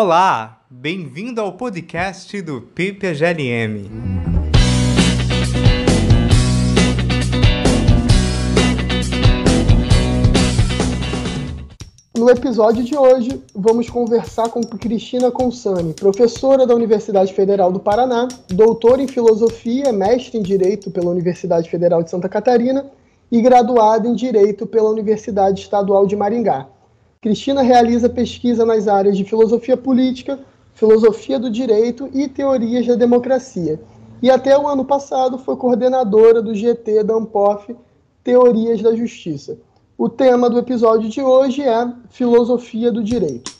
Olá, bem-vindo ao podcast do PPGLM. No episódio de hoje, vamos conversar com Cristina Consani, professora da Universidade Federal do Paraná, doutora em filosofia, mestre em direito pela Universidade Federal de Santa Catarina e graduada em direito pela Universidade Estadual de Maringá. Cristina realiza pesquisa nas áreas de filosofia política, filosofia do direito e teorias da democracia. E até o ano passado foi coordenadora do GT da Ampof Teorias da Justiça. O tema do episódio de hoje é Filosofia do Direito.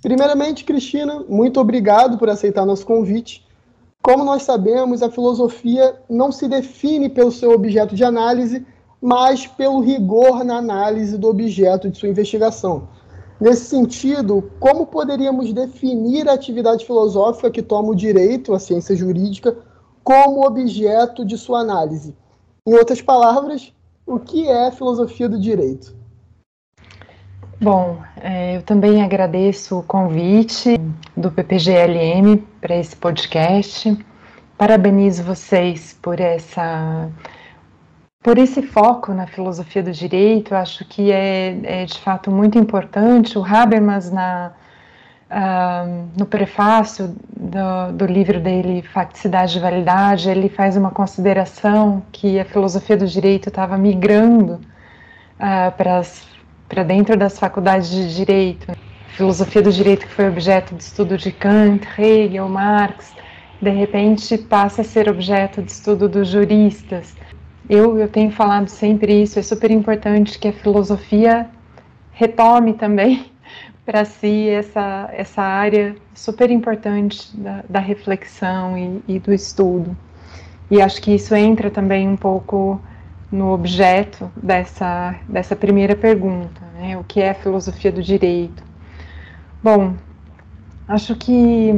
Primeiramente, Cristina, muito obrigado por aceitar nosso convite. Como nós sabemos, a filosofia não se define pelo seu objeto de análise, mas pelo rigor na análise do objeto de sua investigação. Nesse sentido, como poderíamos definir a atividade filosófica que toma o direito, a ciência jurídica, como objeto de sua análise? Em outras palavras, o que é filosofia do direito? Bom, é, eu também agradeço o convite do PPGLM para esse podcast. Parabenizo vocês por essa por esse foco na filosofia do direito. Acho que é, é de fato muito importante. O Habermas na Uh, no prefácio do, do, livro dele, Facticidade e Validade, ele faz uma consideração que a filosofia do direito estava migrando uh, para as para dentro das faculdades de direito. Filosofia do direito que foi objeto de estudo de Kant, Hegel, Marx, de repente passa a ser objeto de estudo dos juristas. Eu, eu tenho falado sempre isso, é super importante que a filosofia retome também para si essa, essa área super importante da, da reflexão e, e do estudo. E acho que isso entra também um pouco no objeto dessa, dessa primeira pergunta, né? o que é a filosofia do direito? Bom, acho que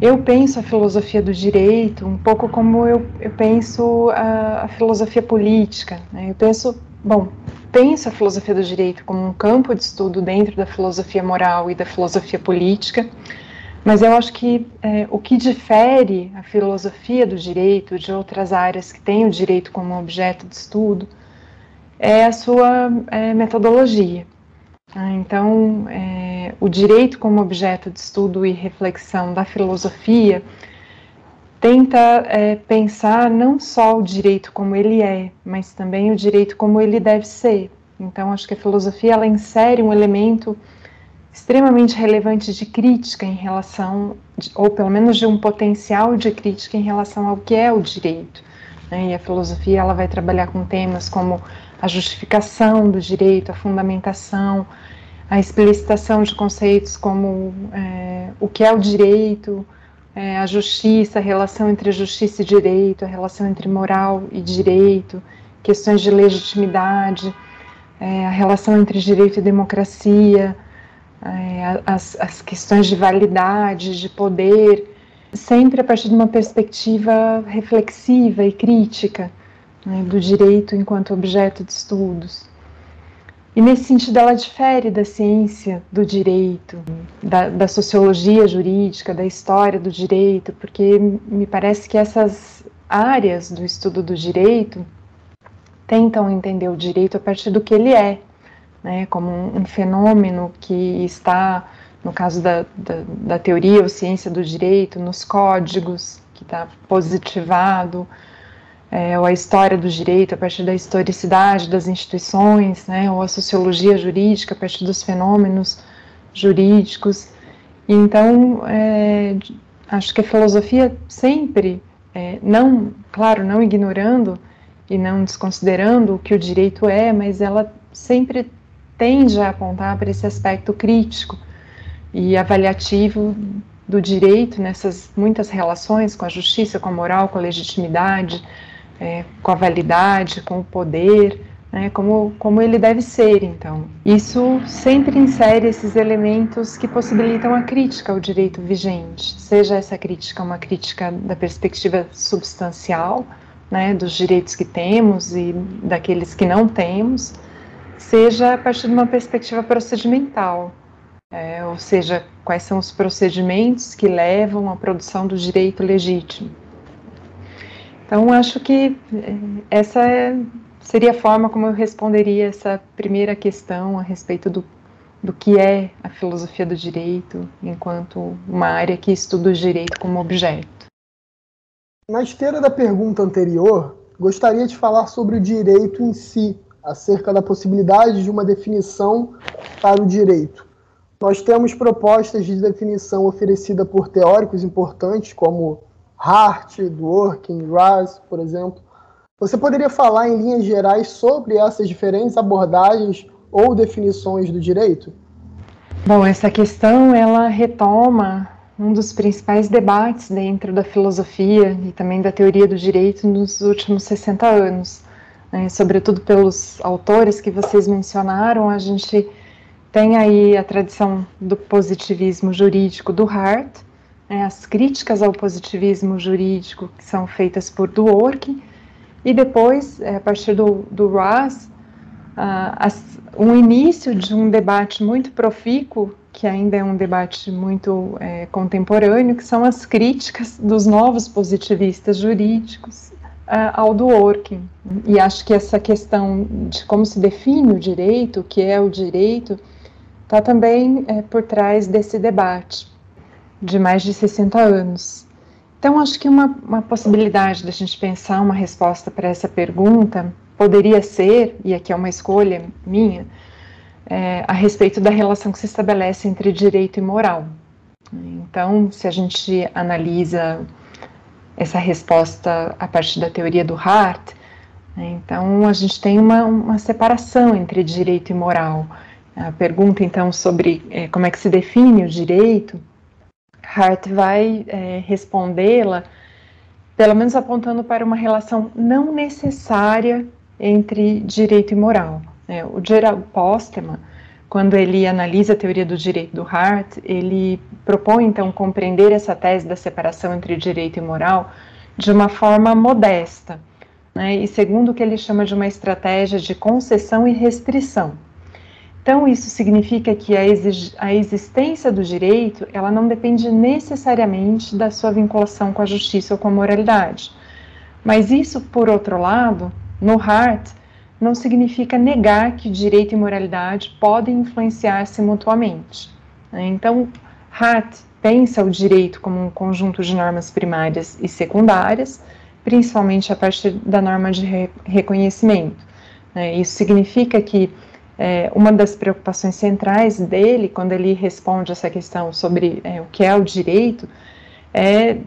eu penso a filosofia do direito um pouco como eu, eu penso a, a filosofia política. Né? Eu penso, bom, penso a filosofia do direito como um campo de estudo dentro da filosofia moral e da filosofia política, mas eu acho que é, o que difere a filosofia do direito de outras áreas que têm o direito como objeto de estudo é a sua é, metodologia. Ah, então, é, o direito como objeto de estudo e reflexão da filosofia tenta é, pensar não só o direito como ele é, mas também o direito como ele deve ser. Então, acho que a filosofia ela insere um elemento extremamente relevante de crítica em relação, ou pelo menos de um potencial de crítica em relação ao que é o direito. Né? E a filosofia ela vai trabalhar com temas como a justificação do direito, a fundamentação, a explicitação de conceitos como é, o que é o direito, é, a justiça, a relação entre justiça e direito, a relação entre moral e direito, questões de legitimidade, é, a relação entre direito e democracia, é, as, as questões de validade, de poder, sempre a partir de uma perspectiva reflexiva e crítica né, do direito enquanto objeto de estudos. E nesse sentido, ela difere da ciência do direito, da, da, sociologia jurídica, da história do direito, porque me parece que essas áreas do estudo do direito tentam entender o direito a partir do que ele é, né, como um, um fenômeno que está, no caso da, da, da, teoria ou ciência do direito, nos códigos, que está positivado, é, ou a história do direito a partir da historicidade das instituições, né, ou a sociologia jurídica a partir dos fenômenos jurídicos. Então, é, acho que a filosofia sempre, é, não, claro, não ignorando e não desconsiderando o que o direito é, mas ela sempre tende a apontar para esse aspecto crítico e avaliativo do direito nessas muitas relações com a justiça, com a moral, com a legitimidade, é, com a validade, com o poder, né, como, como ele deve ser, então. Isso sempre insere esses elementos que possibilitam a crítica ao direito vigente, seja essa crítica uma crítica da perspectiva substancial, né, dos direitos que temos e daqueles que não temos, seja a partir de uma perspectiva procedimental, é, ou seja, quais são os procedimentos que levam à produção do direito legítimo. Então, acho que é, essa é, seria a forma como eu responderia essa primeira questão a respeito do, do que é a filosofia do direito, enquanto uma área que estuda o direito como objeto. Na esteira da pergunta anterior, gostaria de falar sobre o direito em si, acerca da possibilidade de uma definição para o direito. Nós temos propostas de definição oferecida por teóricos importantes como Hart, Dworkin, Raz, por exemplo. Você poderia falar em linhas gerais sobre essas diferentes abordagens ou definições do direito? Bom, essa questão ela retoma um dos principais debates dentro da filosofia e também da teoria do direito nos últimos 60 anos. Né? Sobretudo pelos autores que vocês mencionaram, a gente tem aí a tradição do positivismo jurídico do Hart, né, as críticas ao positivismo jurídico que são feitas por Dworkin, e depois, é, a partir do, do Raz, um início de um debate muito profícuo, que ainda é um debate muito é, contemporâneo, que são as críticas dos novos positivistas jurídicos ao Dworkin. E acho que essa questão de como se define o direito, o que é o direito, está também é, por trás desse debate de mais de 60 anos. Então, acho que uma, uma possibilidade da gente pensar uma resposta para essa pergunta poderia ser, e aqui é uma escolha minha, é, a respeito da relação que se estabelece entre direito e moral. Então, se a gente analisa essa resposta a partir da teoria do Hart, né, então a gente tem uma, uma separação entre direito e moral a pergunta então sobre é, como é que se define o direito, Hart vai é, respondê-la, pelo menos apontando para uma relação não necessária entre direito e moral. É, o Gerald Postman, quando ele analisa a teoria do direito do Hart, ele propõe então compreender essa tese da separação entre direito e moral de uma forma modesta, né, e segundo o que ele chama de uma estratégia de concessão e restrição. Então, isso significa que a, a, existência do direito, ela não depende necessariamente da sua vinculação com a justiça ou com a moralidade. Mas isso, por outro lado, no Hart, não significa negar que direito e moralidade podem influenciar-se mutuamente. Né? Então, Hart pensa o direito como um conjunto de normas primárias e secundárias, principalmente a partir da norma de re reconhecimento. Né? Isso significa que é, uma das preocupações centrais dele, quando ele responde essa questão sobre é, o que é o direito, é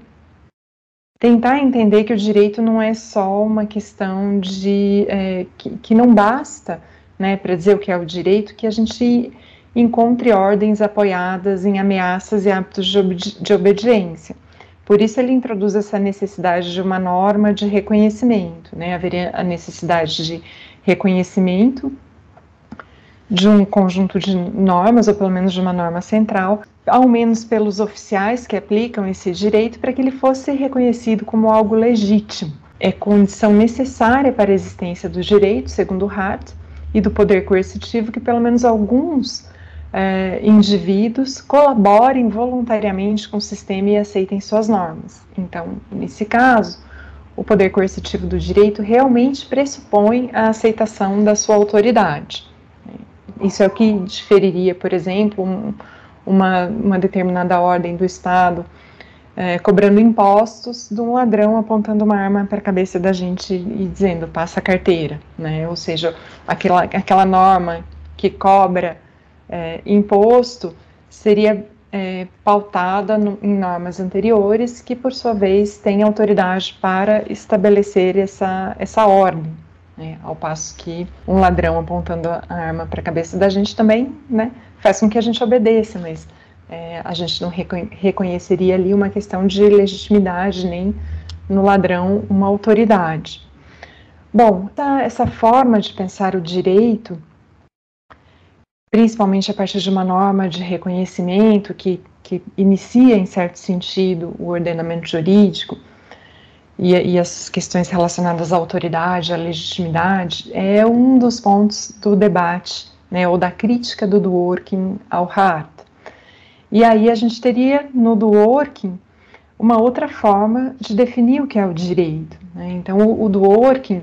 tentar entender que o direito não é só uma questão de é, que, que, não basta, né, para dizer o que é o direito, que a gente encontre ordens apoiadas em ameaças e hábitos de, ob de obediência. Por isso ele introduz essa necessidade de uma norma de reconhecimento, né, haveria a necessidade de reconhecimento de um conjunto de normas, ou pelo menos de uma norma central, ao menos pelos oficiais que aplicam esse direito, para que ele fosse reconhecido como algo legítimo. É condição necessária para a existência do direito, segundo Hart, e do poder coercitivo que pelo menos alguns é, indivíduos colaborem voluntariamente com o sistema e aceitem suas normas. Então, nesse caso, o poder coercitivo do direito realmente pressupõe a aceitação da sua autoridade. Isso é o que diferiria, por exemplo, um, uma, uma determinada ordem do Estado é, cobrando impostos de um ladrão apontando uma arma para a cabeça da gente e dizendo passa a carteira, né? Ou seja, aquela, aquela norma que cobra é, imposto seria é, pautada no, em normas anteriores que, por sua vez, têm autoridade para estabelecer essa, essa ordem. Né? Ao passo que um ladrão apontando a arma para a cabeça da gente também né, faz com que a gente obedeça, mas é, a gente não reconheceria ali uma questão de legitimidade, nem no ladrão uma autoridade. Bom, essa, essa forma de pensar o direito, principalmente a partir de uma norma de reconhecimento que, que inicia, em certo sentido, o ordenamento jurídico, e, e, as questões relacionadas à autoridade, à legitimidade, é um dos pontos do debate, né, ou da crítica do Dworkin ao Hart. E aí a gente teria no Dworkin uma outra forma de definir o que é o direito. Né? Então, o, o Dworkin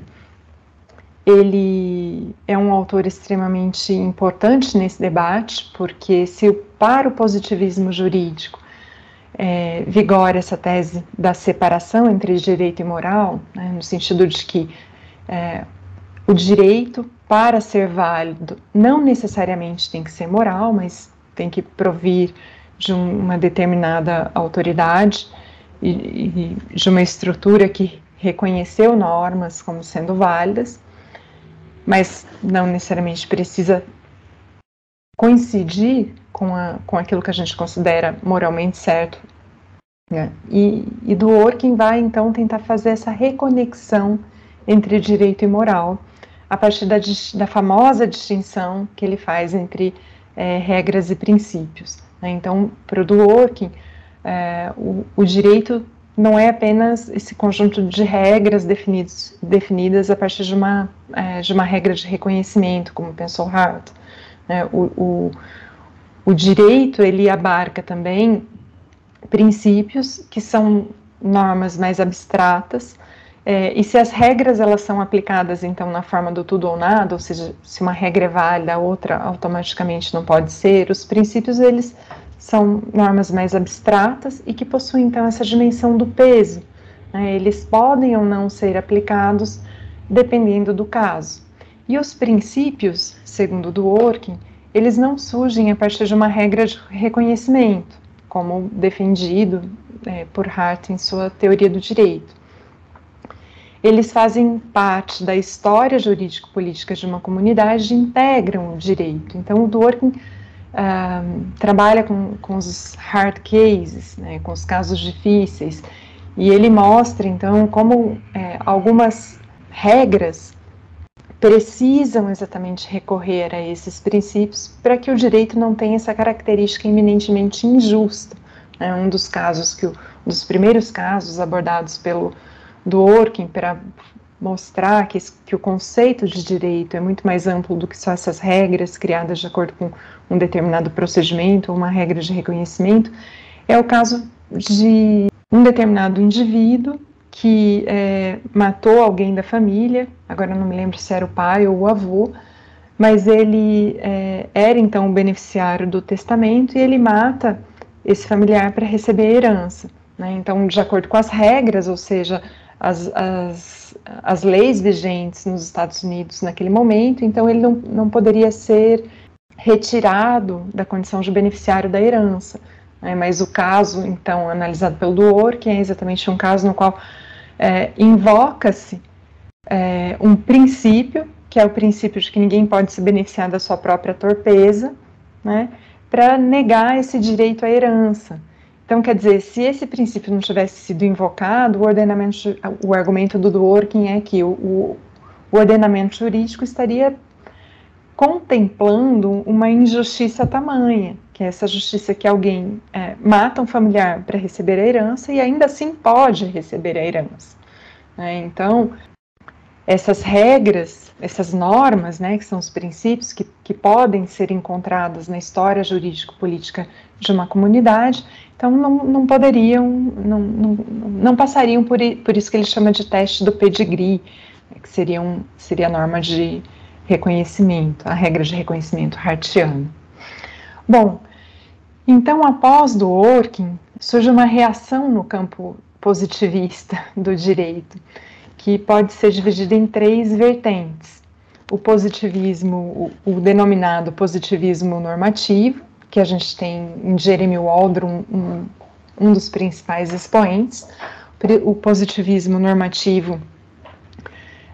ele é um autor extremamente importante nesse debate, porque se para o positivismo jurídico é, vigora essa tese da separação entre direito e moral, né, no sentido de que é, o direito, para ser válido, não necessariamente tem que ser moral, mas tem que provir de uma determinada autoridade e, e de uma estrutura que reconheceu normas como sendo válidas mas não necessariamente precisa coincidir com, a, com aquilo que a gente considera moralmente certo. Né? E, e do Orkin vai então tentar fazer essa reconexão entre direito e moral, a partir da, da famosa distinção que ele faz entre é, regras e princípios. Né? Então, para o Dworkin, é, o, o direito não é apenas esse conjunto de regras definidos, definidas a partir de uma, é, de uma regra de reconhecimento, como pensou Hart. É, o, o, o direito, ele abarca também princípios que são normas mais abstratas, é, e se as regras elas são aplicadas então na forma do tudo ou nada, ou seja, se uma regra é válida, a outra automaticamente não pode ser, os princípios eles são normas mais abstratas e que possuem então essa dimensão do peso. Né? Eles podem ou não ser aplicados dependendo do caso. E os princípios, segundo Dworkin, eles não surgem a partir de uma regra de reconhecimento, como defendido é, por Hart em sua teoria do direito. Eles fazem parte da história jurídico-política de uma comunidade e integram o direito. Então, o Dworkin trabalha com, com os hard cases, né, com os casos difíceis, e ele mostra então como é, algumas regras precisam exatamente recorrer a esses princípios para que o direito não tenha essa característica eminentemente injusta. É um dos casos que um dos primeiros casos abordados pelo Dworkin para mostrar que, que o conceito de direito é muito mais amplo do que só essas regras criadas de acordo com um determinado procedimento ou uma regra de reconhecimento, é o caso de um determinado indivíduo que é, matou alguém da família, agora não me lembro se era o pai ou o avô, mas ele é, era então o beneficiário do testamento e ele mata esse familiar para receber a herança. Né? Então, de acordo com as regras, ou seja, as, as, as leis vigentes nos Estados Unidos naquele momento, então ele não, não poderia ser retirado da condição de beneficiário da herança. Né? Mas o caso, então, analisado pelo Duor, que é exatamente um caso no qual é, invoca-se é, um princípio, que é o princípio de que ninguém pode se beneficiar da sua própria torpeza, né, para negar esse direito à herança. Então, quer dizer, se esse princípio não tivesse sido invocado, o ordenamento, o argumento do Dworkin é que o, o, o ordenamento jurídico estaria contemplando uma injustiça tamanha, que é essa justiça que alguém é, mata um familiar para receber a herança e ainda assim pode receber a herança. Né? Então, essas regras, essas normas, né, que são os princípios que, que podem ser encontradas na história jurídico-política de uma comunidade, então, não, não poderiam, não, não, não passariam por, por isso que ele chama de teste do pedigree, né, que seria, um, seria a norma de reconhecimento, a regra de reconhecimento hartiano. Bom, então, após do Orkin, surge uma reação no campo positivista do direito, que pode ser dividida em três vertentes. O positivismo, o, o denominado positivismo normativo, que a gente tem em Jeremy Waldron, um, um dos principais expoentes. O positivismo normativo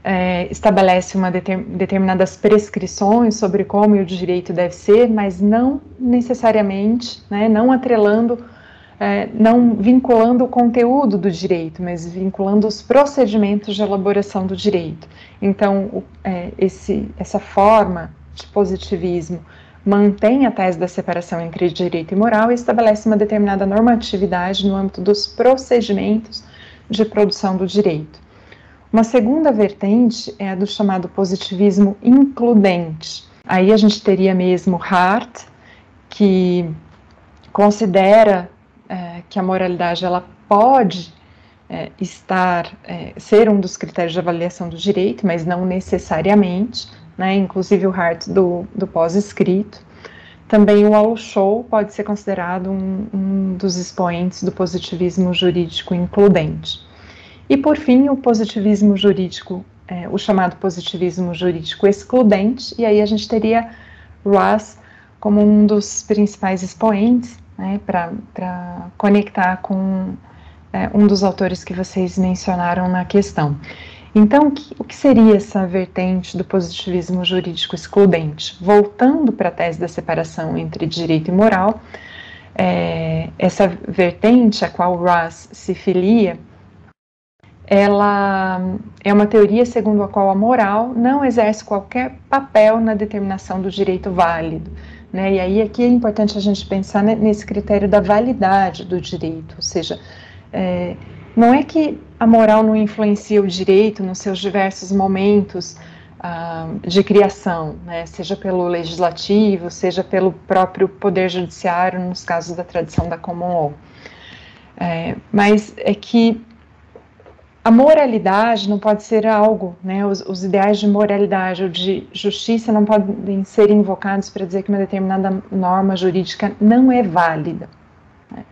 é, estabelece uma deter, determinadas prescrições sobre como o direito deve ser, mas não necessariamente, né, não atrelando, é, não vinculando o conteúdo do direito, mas vinculando os procedimentos de elaboração do direito. Então, o, é, esse, essa forma de positivismo mantém a tese da separação entre direito e moral e estabelece uma determinada normatividade no âmbito dos procedimentos de produção do direito. Uma segunda vertente é a do chamado positivismo includente. Aí a gente teria mesmo Hart, que considera é, que a moralidade ela pode é, estar é, ser um dos critérios de avaliação do direito, mas não necessariamente, né? Inclusive o Hart do, do pós-escrito. Também o All Show pode ser considerado um, um dos expoentes do positivismo jurídico includente. E por fim, o positivismo jurídico, é, o chamado positivismo jurídico excludente, e aí a gente teria Ross como um dos principais expoentes, né, para conectar com é, um dos autores que vocês mencionaram na questão. Então, o que seria essa vertente do positivismo jurídico excludente? Voltando para a tese da separação entre direito e moral, é, essa vertente a qual Ross se filia ela é uma teoria segundo a qual a moral não exerce qualquer papel na determinação do direito válido. Né? E aí aqui é importante a gente pensar nesse critério da validade do direito, ou seja, é, não é que a moral não influencia o direito nos seus diversos momentos ah, de criação, né? seja pelo legislativo, seja pelo próprio poder judiciário, nos casos da tradição da common law. É, mas é que a moralidade não pode ser algo, né, os, os, ideais de moralidade ou de justiça não podem ser invocados para dizer que uma determinada norma jurídica não é válida. Né?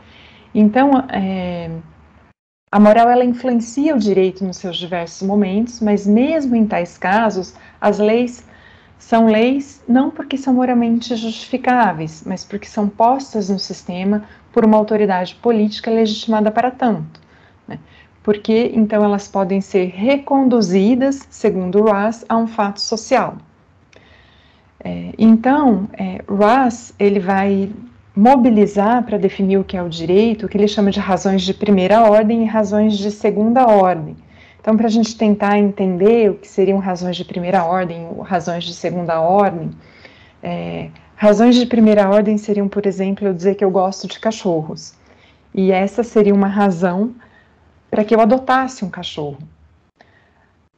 Então, é, a moral ela influencia o direito nos seus diversos momentos, mas mesmo em tais casos, as leis são leis não porque são moralmente justificáveis, mas porque são postas no sistema por uma autoridade política legitimada para tanto porque então elas podem ser reconduzidas, segundo Ross, a um fato social. É, então, é, ele vai mobilizar para definir o que é o direito, o que ele chama de razões de primeira ordem e razões de segunda ordem. Então, para a gente tentar entender o que seriam razões de primeira ordem ou razões de segunda ordem, é, razões de primeira ordem seriam, por exemplo, eu dizer que eu gosto de cachorros. E essa seria uma razão para que eu adotasse um cachorro.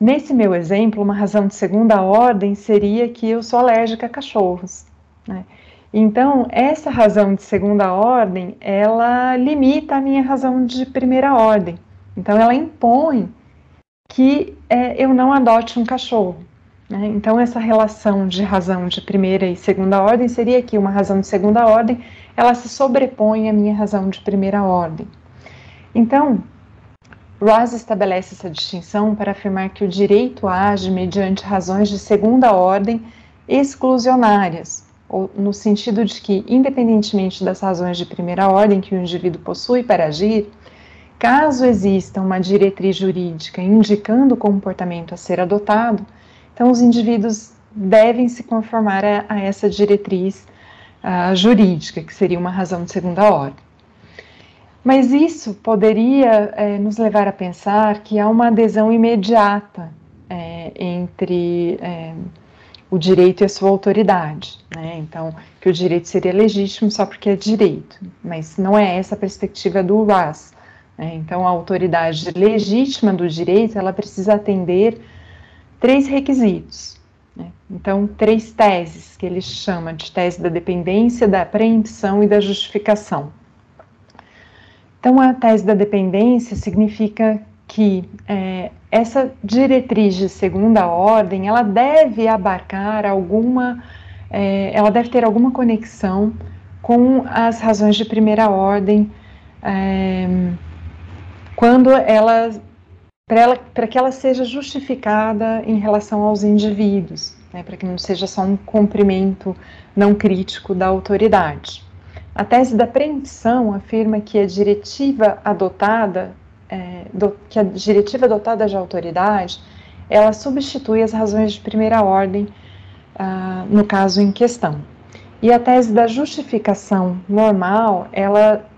Nesse meu exemplo, uma razão de segunda ordem seria que eu sou alérgica a cachorros. Né? Então, essa razão de segunda ordem, ela limita a minha razão de primeira ordem. Então, ela impõe que é, eu não adote um cachorro. Né? Então, essa relação de razão de primeira e segunda ordem seria que uma razão de segunda ordem, ela se sobrepõe à minha razão de primeira ordem. Então, Ross estabelece essa distinção para afirmar que o direito age mediante razões de segunda ordem exclusionárias, ou no sentido de que, independentemente das razões de primeira ordem que o indivíduo possui para agir, caso exista uma diretriz jurídica indicando o comportamento a ser adotado, então os indivíduos devem se conformar a, a essa diretriz uh, jurídica, que seria uma razão de segunda ordem. Mas isso poderia é, nos levar a pensar que há uma adesão imediata é, entre é, o direito e a sua autoridade. Né? Então, que o direito seria legítimo só porque é direito, mas não é essa a perspectiva do RAS. Né? Então, a autoridade legítima do direito ela precisa atender três requisitos. Né? Então, três teses que ele chama de tese da dependência, da preempção e da justificação. Então, a tese da dependência significa que é, essa diretriz de segunda ordem, ela deve abarcar alguma, é, ela deve ter alguma conexão com as razões de primeira ordem, é, quando ela para que ela seja justificada em relação aos indivíduos, né, para que não seja só um cumprimento não crítico da autoridade. A tese da preempção afirma que a diretiva adotada, é, do, que a diretiva adotada de autoridade, ela substitui as razões de primeira ordem ah, no caso em questão. E a tese da justificação normal, ela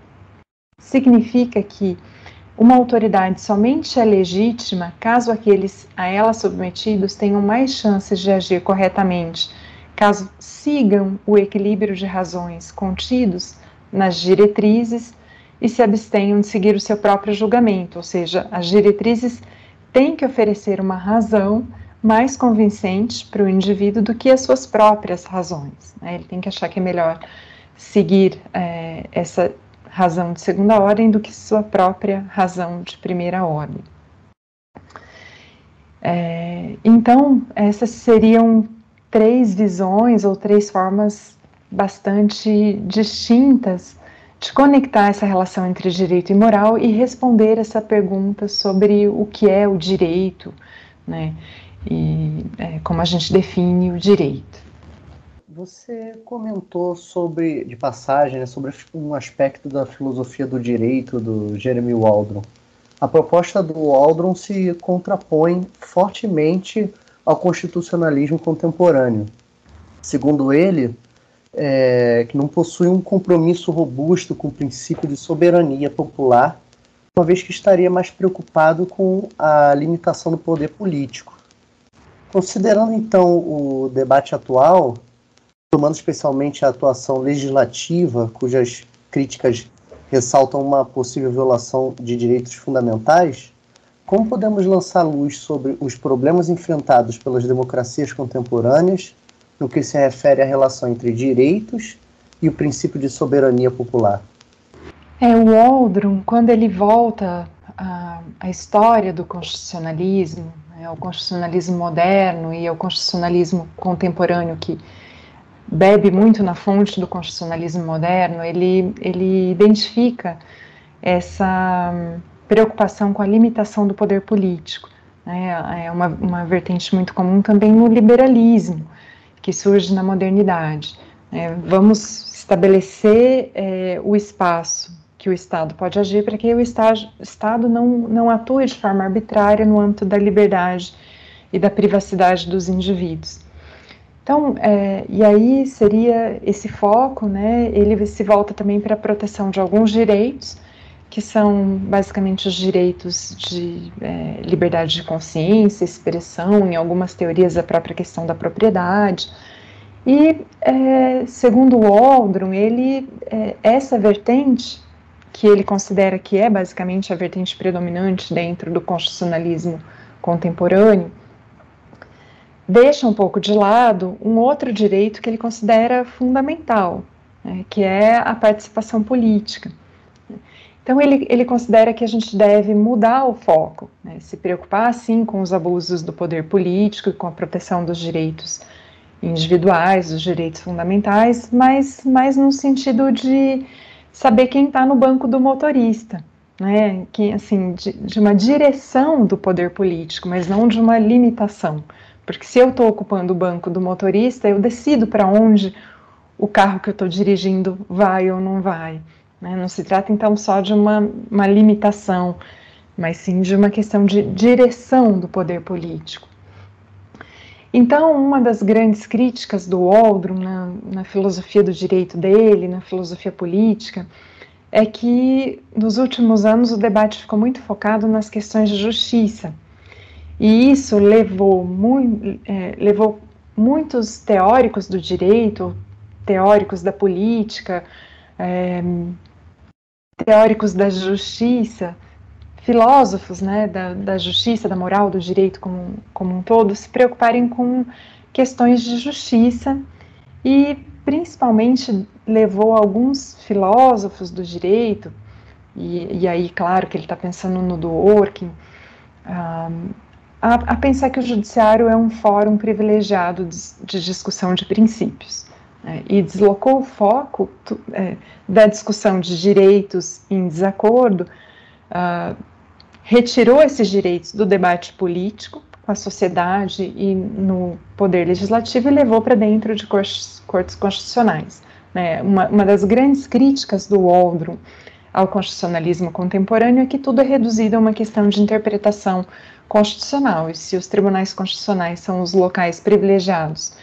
significa que uma autoridade somente é legítima caso aqueles a ela submetidos tenham mais chances de agir corretamente caso sigam o equilíbrio de razões contidos nas diretrizes e se abstenham de seguir o seu próprio julgamento, ou seja, as diretrizes têm que oferecer uma razão mais convincente para o indivíduo do que as suas próprias razões. Né? Ele tem que achar que é melhor seguir é, essa razão de segunda ordem do que sua própria razão de primeira ordem. É, então, essas seriam três visões ou três formas bastante distintas de conectar essa relação entre direito e moral e responder essa pergunta sobre o que é o direito, né? E é, como a gente define o direito. Você comentou sobre, de passagem, né, sobre um aspecto da filosofia do direito do Jeremy Waldron. A proposta do Waldron se contrapõe fortemente ao constitucionalismo contemporâneo. Segundo ele, é, que não possui um compromisso robusto com o princípio de soberania popular, uma vez que estaria mais preocupado com a limitação do poder político. Considerando então o debate atual, tomando especialmente a atuação legislativa, cujas críticas ressaltam uma possível violação de direitos fundamentais, como podemos lançar luz sobre os problemas enfrentados pelas democracias contemporâneas no que se refere à relação entre direitos e o princípio de soberania popular? É, o Waldron, quando ele volta à, à história do constitucionalismo, né, ao constitucionalismo moderno e ao constitucionalismo contemporâneo que bebe muito na fonte do constitucionalismo moderno, ele, ele identifica essa preocupação com a limitação do poder político. Né, é uma, uma vertente muito comum também no liberalismo, que surge na modernidade. É, vamos estabelecer é, o espaço que o Estado pode agir para que o Estado, não, não atue de forma arbitrária no âmbito da liberdade e da privacidade dos indivíduos. Então, é, e aí seria esse foco, né, ele se volta também para a proteção de alguns direitos, que são basicamente os direitos de é, liberdade de consciência, expressão, em algumas teorias a própria questão da propriedade. E, é, segundo o ele, é, essa vertente, que ele considera que é basicamente a vertente predominante dentro do constitucionalismo contemporâneo, deixa um pouco de lado um outro direito que ele considera fundamental, né, que é a participação política. Então, ele, ele considera que a gente deve mudar o foco, né, se preocupar, sim, com os abusos do poder político e com a proteção dos direitos individuais, dos direitos fundamentais, mas mais no sentido de saber quem está no banco do motorista, né, que, assim, de, de uma direção do poder político, mas não de uma limitação. Porque se eu estou ocupando o banco do motorista, eu decido para onde o carro que eu estou dirigindo vai ou não vai. Né? Não se trata então só de uma, uma limitação, mas sim de uma questão de direção do poder político. Então, uma das grandes críticas do Waldron na, na filosofia do direito dele, na filosofia política, é que nos últimos anos o debate ficou muito focado nas questões de justiça. E isso levou, muito, é, levou muitos teóricos do direito, teóricos da política, é, teóricos da justiça, filósofos né, da, da, justiça, da moral, do direito como, como um todo, se preocuparem com questões de justiça e principalmente levou alguns filósofos do direito, e, e aí, claro, que ele está pensando no Dworkin, a, a, pensar que o judiciário é um fórum privilegiado de, de discussão de princípios é, e deslocou o foco é, da discussão de direitos em desacordo, uh, retirou esses direitos do debate político com a sociedade e no poder legislativo e levou para dentro de cortes, cortes constitucionais. Né? Uma, uma das grandes críticas do Waldron ao constitucionalismo contemporâneo é que tudo é reduzido a uma questão de interpretação constitucional, e se os tribunais constitucionais são os locais privilegiados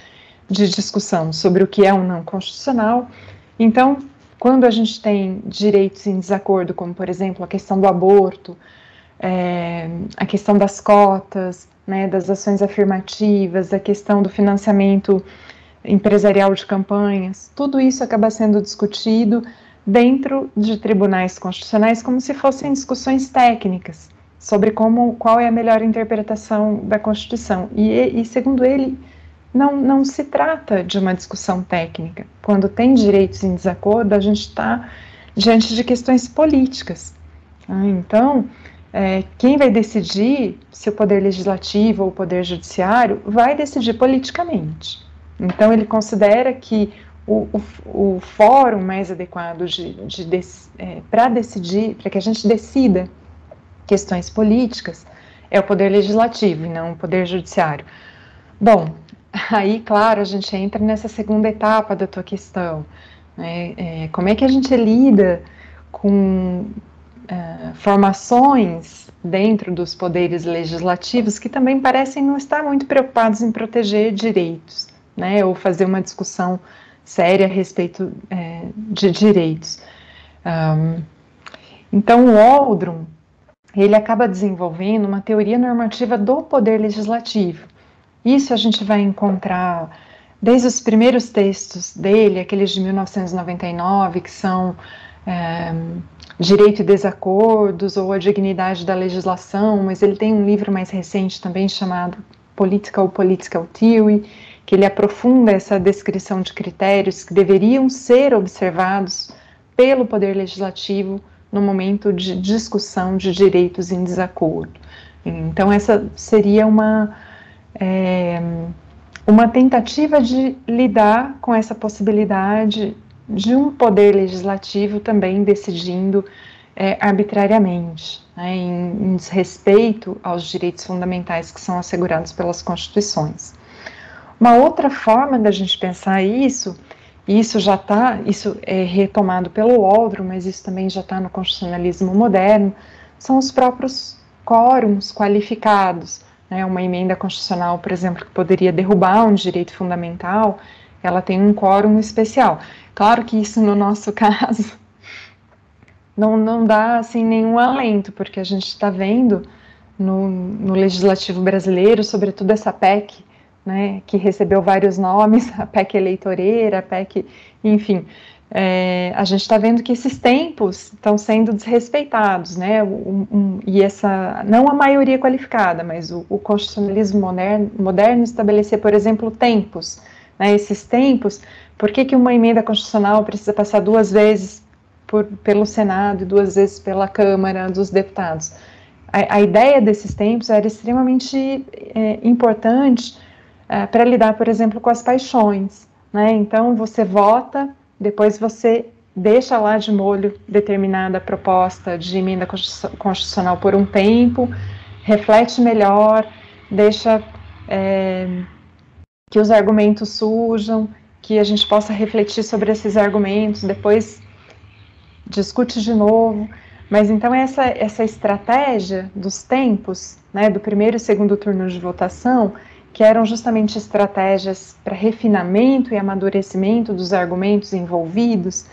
de discussão sobre o que é ou não constitucional. Então, quando a gente tem direitos em desacordo, como por exemplo a questão do aborto, é, a questão das cotas, né, das ações afirmativas, a questão do financiamento empresarial de campanhas, tudo isso acaba sendo discutido dentro de tribunais constitucionais como se fossem discussões técnicas sobre como qual é a melhor interpretação da Constituição. E, e segundo ele, não, não se trata de uma discussão técnica. Quando tem direitos em desacordo, a gente está diante de questões políticas. Ah, então, é, quem vai decidir se o poder legislativo ou o poder judiciário vai decidir politicamente. Então, ele considera que o, o, o fórum mais adequado de, de, de é, para decidir, para que a gente decida questões políticas, é o poder legislativo e não o poder judiciário. Bom, aí, claro, a gente entra nessa segunda etapa da tua questão. Né? É, como é que a gente lida com é, formações dentro dos poderes legislativos que também parecem não estar muito preocupados em proteger direitos, né? ou fazer uma discussão séria a respeito é, de direitos. Um, então, o Aldrum, ele acaba desenvolvendo uma teoria normativa do poder legislativo. Isso a gente vai encontrar desde os primeiros textos dele, aqueles de 1999, que são é, Direito e Desacordos ou A Dignidade da Legislação, mas ele tem um livro mais recente também chamado Political Political Theory, que ele aprofunda essa descrição de critérios que deveriam ser observados pelo Poder Legislativo no momento de discussão de direitos em desacordo. Então, essa seria uma, é, uma tentativa de lidar com essa possibilidade de um poder legislativo também decidindo é, arbitrariamente, né, em, em desrespeito aos direitos fundamentais que são assegurados pelas constituições. Uma outra forma da gente pensar isso, e isso já está, isso é retomado pelo Waldron, mas isso também já está no constitucionalismo moderno, são os próprios quórums qualificados. Né? Uma emenda constitucional, por exemplo, que poderia derrubar um direito fundamental, ela tem um quórum especial. Claro que isso, no nosso caso, não, não dá assim, nenhum alento, porque a gente está vendo no, no legislativo brasileiro, sobretudo essa PEC, né, que recebeu vários nomes, a PEC eleitoreira, a PEC, enfim, é, a gente está vendo que esses tempos estão sendo desrespeitados, né, um, um, e essa, não a maioria qualificada, mas o, o constitucionalismo moderno, moderno estabelecer, por exemplo, tempos, né, esses tempos, por que, que uma emenda constitucional precisa passar duas vezes por, pelo Senado e duas vezes pela Câmara dos Deputados? A, a ideia desses tempos era extremamente é, importante é, para lidar, por exemplo, com as paixões. Né? Então, você vota, depois você deixa lá de molho determinada proposta de emenda constitucional por um tempo, reflete melhor, deixa é, que os argumentos surjam, que a gente possa refletir sobre esses argumentos, depois discute de novo. Mas então essa, essa estratégia dos tempos, né, do primeiro e segundo turno de votação, que eram justamente estratégias para refinamento e amadurecimento dos argumentos envolvidos,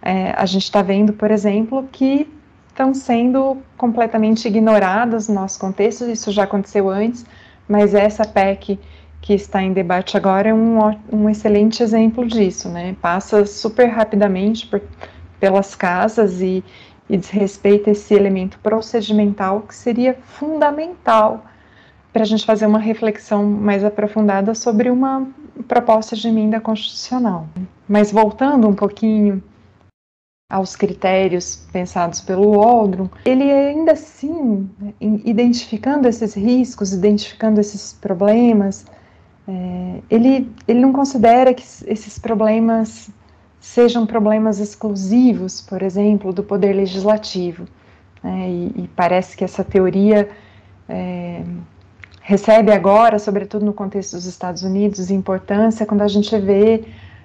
é, a gente está vendo, por exemplo, que estão sendo completamente ignoradas no nosso contexto, isso já aconteceu antes, mas essa PEC que está em debate agora é um, um excelente exemplo disso, né? Passa super rapidamente por, pelas casas e, e desrespeita esse elemento procedimental que seria fundamental para a gente fazer uma reflexão mais aprofundada sobre uma proposta de emenda constitucional. Mas voltando um pouquinho aos critérios pensados pelo Waldron, ele ainda assim, identificando esses riscos, identificando esses problemas, é, ele, ele não considera que esses problemas sejam problemas exclusivos, por exemplo, do poder legislativo. Né, e, e, parece que essa teoria é, recebe agora, sobretudo no contexto dos Estados Unidos, importância quando a gente vê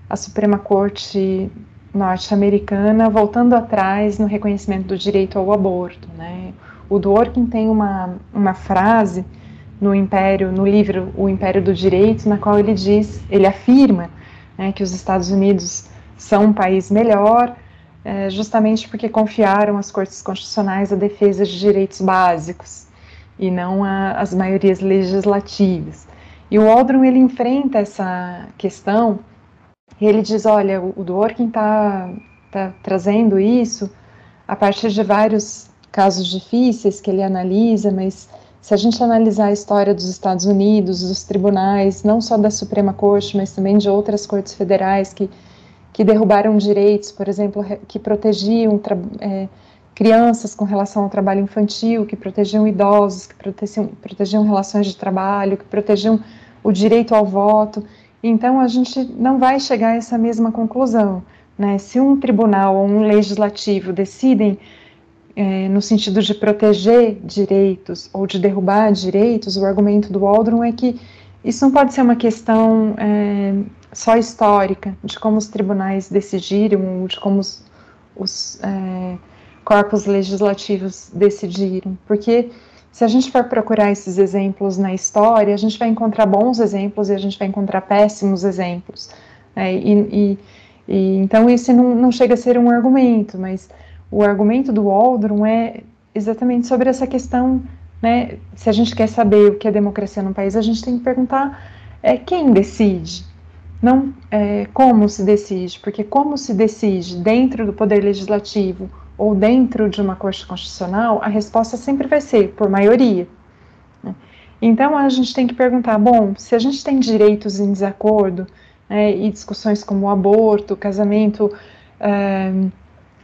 a Suprema Corte norte-americana voltando atrás no reconhecimento do direito ao aborto. Né? O Dworkin tem uma, uma frase no Império, no livro O Império do Direito, na qual ele diz, ele afirma né, que os Estados Unidos são um país melhor, é, justamente porque confiaram às cortes constitucionais a defesa de direitos básicos e não a, as maiorias legislativas. E o Waldron ele enfrenta essa questão e ele diz, olha, o Dworkin está tá trazendo isso a partir de vários casos difíceis que ele analisa, mas se a gente analisar a história dos Estados Unidos, dos tribunais, não só da Suprema Corte, mas também de outras cortes federais que, que derrubaram direitos, por exemplo, que protegiam é, crianças com relação ao trabalho infantil, que protegiam idosos, que protegiam, protegiam relações de trabalho, que protegiam o direito ao voto. Então, a gente não vai chegar a essa mesma conclusão. Né? Se um tribunal ou um legislativo decidem é, no sentido de proteger direitos ou de derrubar direitos, o argumento do Waldron é que isso não pode ser uma questão é, só histórica, de como os tribunais decidiram, de como os, os é, corpos legislativos decidiram, porque se a gente for procurar esses exemplos na história, a gente vai encontrar bons exemplos e a gente vai encontrar péssimos exemplos. Né? E, e, e, então, isso não, não chega a ser um argumento, mas o argumento do Waldron é exatamente sobre essa questão, né? Se a gente quer saber o que é democracia no país, a gente tem que perguntar é, quem decide, não é, como se decide, porque como se decide dentro do poder legislativo ou dentro de uma corte constitucional, a resposta sempre vai ser por maioria. Né? Então a gente tem que perguntar, bom, se a gente tem direitos em desacordo né, e discussões como o aborto, casamento é,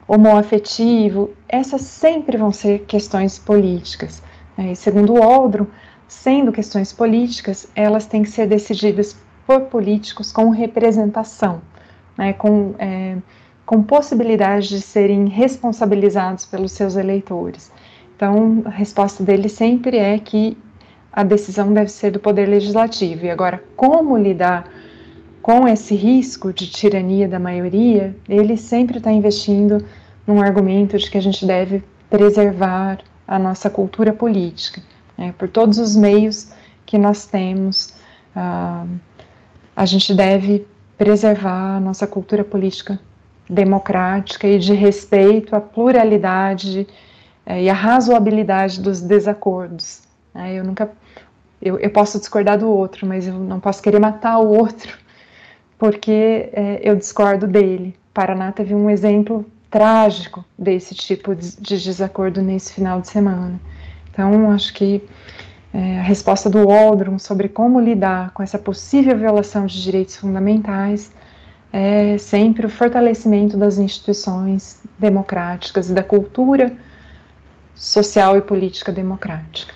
homoafetivo, essas sempre vão ser questões políticas. Né? E segundo o Aldro, sendo questões políticas, elas têm que ser decididas por políticos com representação, né, com, é, com possibilidade de serem responsabilizados pelos seus eleitores. Então, a resposta dele sempre é que a decisão deve ser do Poder Legislativo. E agora, como lidar com esse risco de tirania da maioria, ele sempre está investindo num argumento de que a gente deve preservar a nossa cultura política, né, por todos os meios que nós temos, uh, a gente deve preservar a nossa cultura política democrática e de respeito à pluralidade eh, e à razoabilidade dos desacordos. Né? Eu nunca, eu, eu posso discordar do outro, mas eu não posso querer matar o outro porque é, eu discordo dele. Paraná teve um exemplo trágico desse tipo de, de desacordo nesse final de semana. Então, acho que é, a resposta do Waldron sobre como lidar com essa possível violação de direitos fundamentais é sempre o fortalecimento das instituições democráticas e da cultura social e política democrática.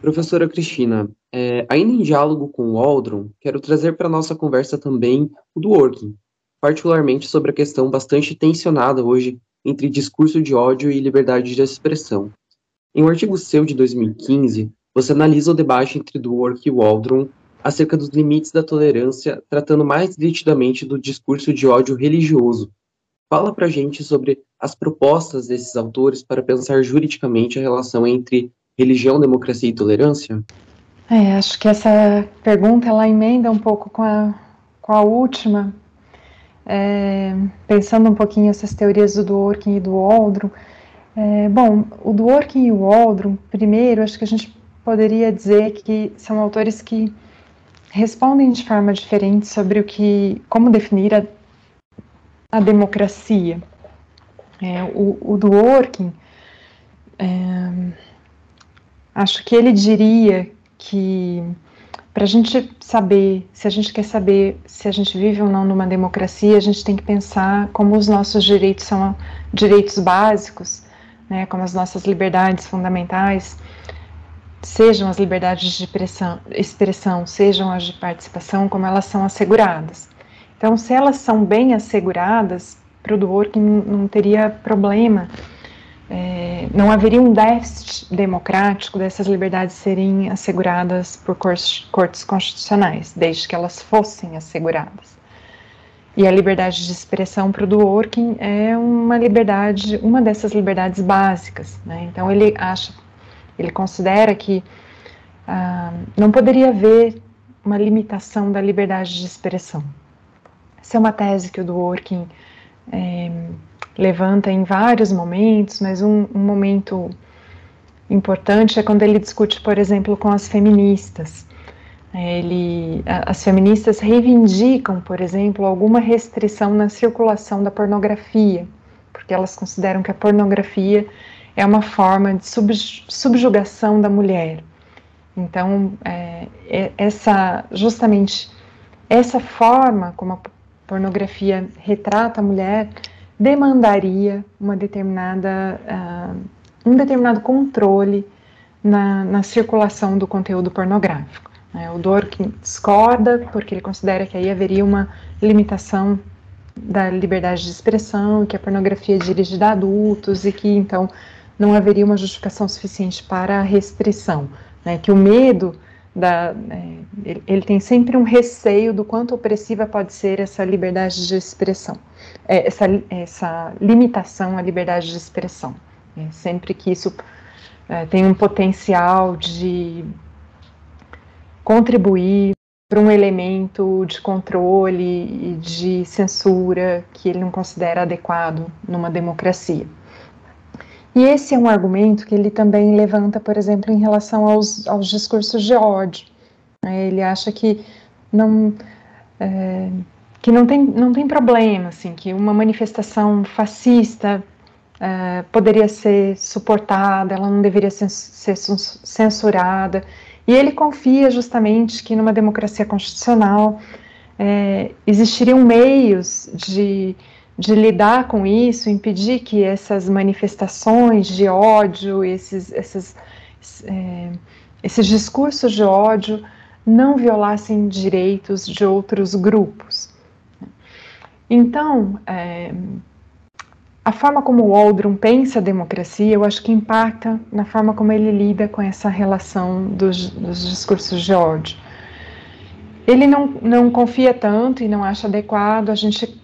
Professora Cristina, é, ainda em diálogo com o Aldron, quero trazer para a nossa conversa também o do working, particularmente sobre a questão bastante tensionada hoje entre discurso de ódio e liberdade de expressão. Em um artigo seu de 2015, você analisa o debate entre Dwork e Waldron acerca dos limites da tolerância, tratando mais nitidamente do discurso de ódio religioso. Fala para a gente sobre as propostas desses autores para pensar juridicamente a relação entre religião, democracia e tolerância? É, acho que essa pergunta ela emenda um pouco com a, com a última, é, pensando um pouquinho essas teorias do Dworkin e do Waldron. É, bom, o Dworkin e o Waldron, primeiro, acho que a gente poderia dizer que são autores que respondem de forma diferente sobre o que, como definir a, a democracia. É, o, o Dworkin é, Acho que ele diria que para a gente saber, se a gente quer saber se a gente vive ou não numa democracia, a gente tem que pensar como os nossos direitos são direitos básicos, né, como as nossas liberdades fundamentais, sejam as liberdades de expressão, expressão, sejam as de participação, como elas são asseguradas. Então, se elas são bem asseguradas, para o Dworkin não teria problema é, não haveria um déficit democrático dessas liberdades serem asseguradas por cortes, constitucionais, desde que elas fossem asseguradas. E a liberdade de expressão para o Dworkin é uma liberdade, uma dessas liberdades básicas. Né? Então ele acha, ele considera que ah, não poderia haver uma limitação da liberdade de expressão. Essa é uma tese que o Dworkin é, levanta em vários momentos, mas um, um momento importante é quando ele discute, por exemplo, com as feministas. Ele, as feministas reivindicam, por exemplo, alguma restrição na circulação da pornografia, porque elas consideram que a pornografia é uma forma de subjugação da mulher. Então, é, é, essa, justamente essa forma como a pornografia retrata a mulher demandaria uma determinada, uh, um determinado controle na, na, circulação do conteúdo pornográfico. Né? O Dworkin discorda porque ele considera que aí haveria uma limitação da liberdade de expressão, que a pornografia é dirigida a adultos e que então não haveria uma justificação suficiente para a restrição, né? que o medo da, é, ele, ele, tem sempre um receio do quanto opressiva pode ser essa liberdade de expressão, essa, essa limitação à liberdade de expressão. É, sempre que isso é, tem um potencial de contribuir para um elemento de controle e de censura que ele não considera adequado numa democracia. E esse é um argumento que ele também levanta, por exemplo, em relação aos, aos discursos de ódio. Né? Ele acha que não, é, que não tem, não tem problema, assim, que uma manifestação fascista é, poderia ser suportada, ela não deveria ser, censurada. E ele confia justamente que numa democracia constitucional é, existiriam meios de de lidar com isso, impedir que essas manifestações de ódio, esses, esses, é, esses discursos de ódio não violassem direitos de outros grupos. Então, é, a forma como o Waldron pensa a democracia, eu acho que impacta na forma como ele lida com essa relação dos, dos discursos de ódio. Ele não, não confia tanto e não acha adequado a gente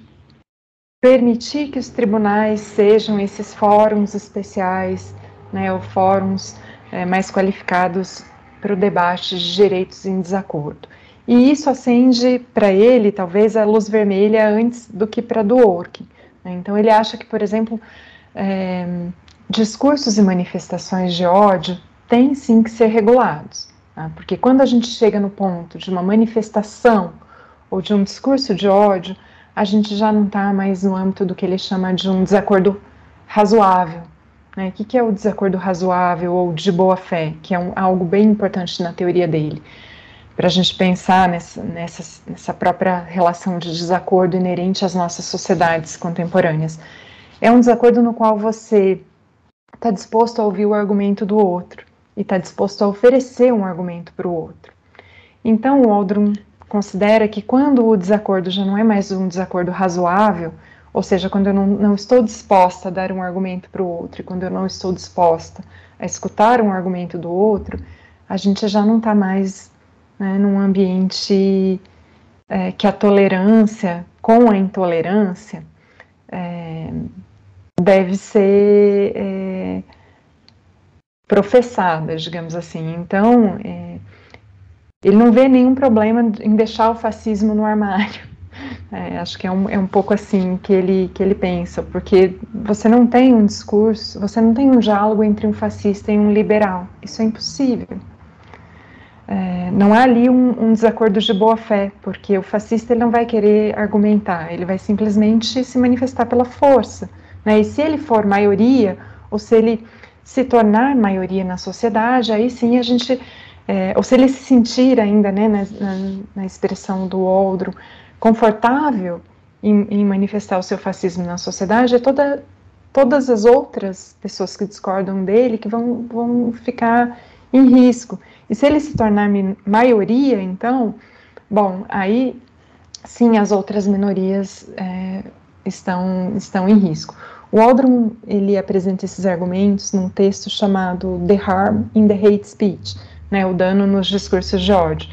permitir que os tribunais sejam esses fóruns especiais, né, ou fóruns é, mais qualificados para o debate de direitos em desacordo. E isso acende para ele, talvez, a luz vermelha antes do que para do Orkin. Né? Então, ele acha que, por exemplo, é, discursos e manifestações de ódio têm sim que ser regulados. Tá? Porque quando a gente chega no ponto de uma manifestação ou de um discurso de ódio, a gente já não está mais no âmbito do que ele chama de um desacordo razoável. Né? O que, que é o desacordo razoável ou de boa fé, que é um, algo bem importante na teoria dele, para a gente pensar nessa, nessa, nessa própria relação de desacordo inerente às nossas sociedades contemporâneas. É um desacordo no qual você está disposto a ouvir o argumento do outro e está disposto a oferecer um argumento para o outro. Então, o Aldrin considera que quando o desacordo já não é mais um desacordo razoável, ou seja, quando eu não, não estou disposta a dar um argumento para o outro, e quando eu não estou disposta a escutar um argumento do outro, a gente já não está mais né, num ambiente é, que a tolerância com a intolerância é, deve ser é, professada, digamos assim. Então, é, ele não vê nenhum problema em deixar o fascismo no armário. É, acho que é um, é um pouco assim que ele, que ele pensa, porque você não tem um discurso, você não tem um diálogo entre um fascista e um liberal. Isso é impossível. É, não há ali um, um, desacordo de boa fé, porque o fascista ele não vai querer argumentar, ele vai simplesmente se manifestar pela força. Né? E se ele for maioria, ou se ele se tornar maioria na sociedade, aí sim a gente é, ou se ele se sentir ainda, né, na, na, na expressão do Oldro, confortável em, em, manifestar o seu fascismo na sociedade, é toda, todas as outras pessoas que discordam dele que vão, vão ficar em risco. E se ele se tornar maioria, então, bom, aí sim as outras minorias é, estão, estão em risco. O Aldrin ele apresenta esses argumentos num texto chamado The Harm in the Hate Speech, né, o dano nos discursos de ódio.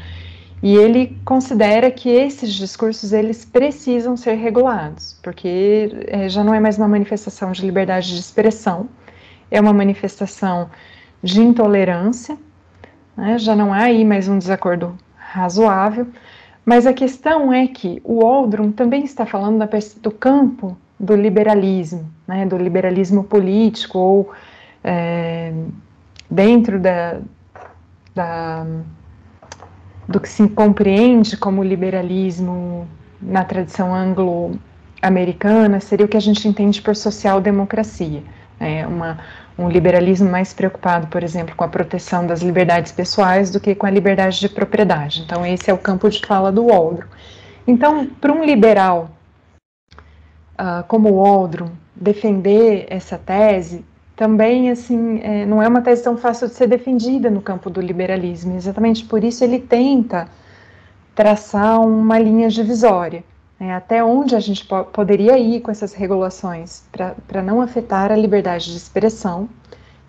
E ele considera que esses discursos eles precisam ser regulados, porque é, já não é mais uma manifestação de liberdade de expressão, é uma manifestação de intolerância, né, já não há aí mais um desacordo razoável, mas a questão é que o Aldrin também está falando da, do campo do liberalismo, né, do liberalismo político ou é, dentro da, da, do que se compreende como liberalismo na tradição anglo-americana, seria o que a gente entende por social-democracia. É uma, um liberalismo mais preocupado, por exemplo, com a proteção das liberdades pessoais do que com a liberdade de propriedade. Então, esse é o campo de fala do Waldron. Então, para um liberal uh, como o Waldron defender essa tese, também assim é, não é uma tese tão fácil de ser defendida no campo do liberalismo. Exatamente por isso ele tenta traçar uma linha divisória, né, até onde a gente po poderia ir com essas regulações para não afetar a liberdade de expressão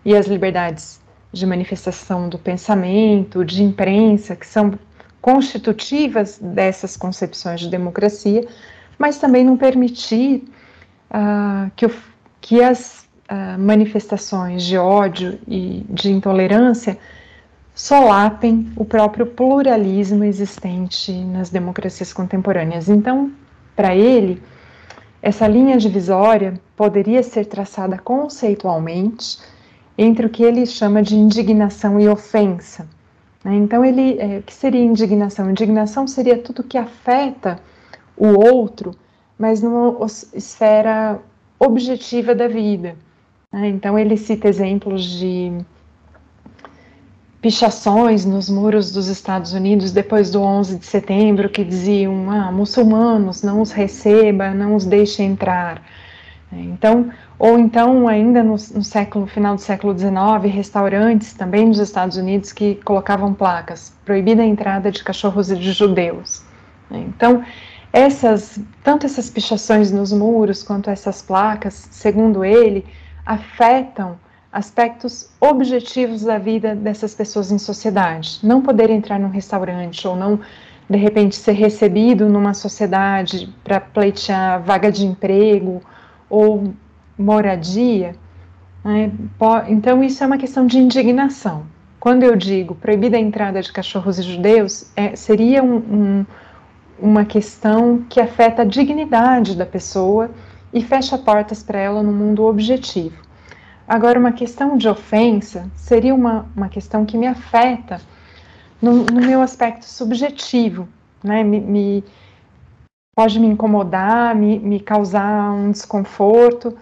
e as liberdades de manifestação do pensamento, de imprensa, que são constitutivas dessas concepções de democracia, mas também não permitir uh, que, o, que as uh, manifestações de ódio e de intolerância solapem o próprio pluralismo existente nas democracias contemporâneas. Então, para ele, essa linha divisória poderia ser traçada conceitualmente entre o que ele chama de indignação e ofensa. Né? Então, ele, é, o que seria indignação? Indignação seria tudo que afeta o outro, mas numa esfera objetiva da vida. Né? Então, ele cita exemplos de pichações nos muros dos Estados Unidos depois do 11 de setembro que diziam: ah, muçulmanos, não os receba, não os deixe entrar. Então, ou então ainda no, no, século final do século XIX, restaurantes também nos Estados Unidos que colocavam placas proibida a entrada de cachorros e de judeus. Então, essas tanto essas pichações nos muros quanto essas placas, segundo ele, afetam aspectos objetivos da vida dessas pessoas em sociedade. Não poder entrar num restaurante ou não, de repente, ser recebido numa sociedade para pleitear vaga de emprego ou moradia. Né? Então, isso é uma questão de indignação. Quando eu digo proibida a entrada de cachorros e judeus, é, seria um, um, uma questão que afeta a dignidade da pessoa e fecha portas para ela no mundo objetivo. Agora, uma questão de ofensa seria uma, uma questão que me afeta no, no meu aspecto subjetivo, né? Me, me, pode me incomodar, me, me causar um desconforto,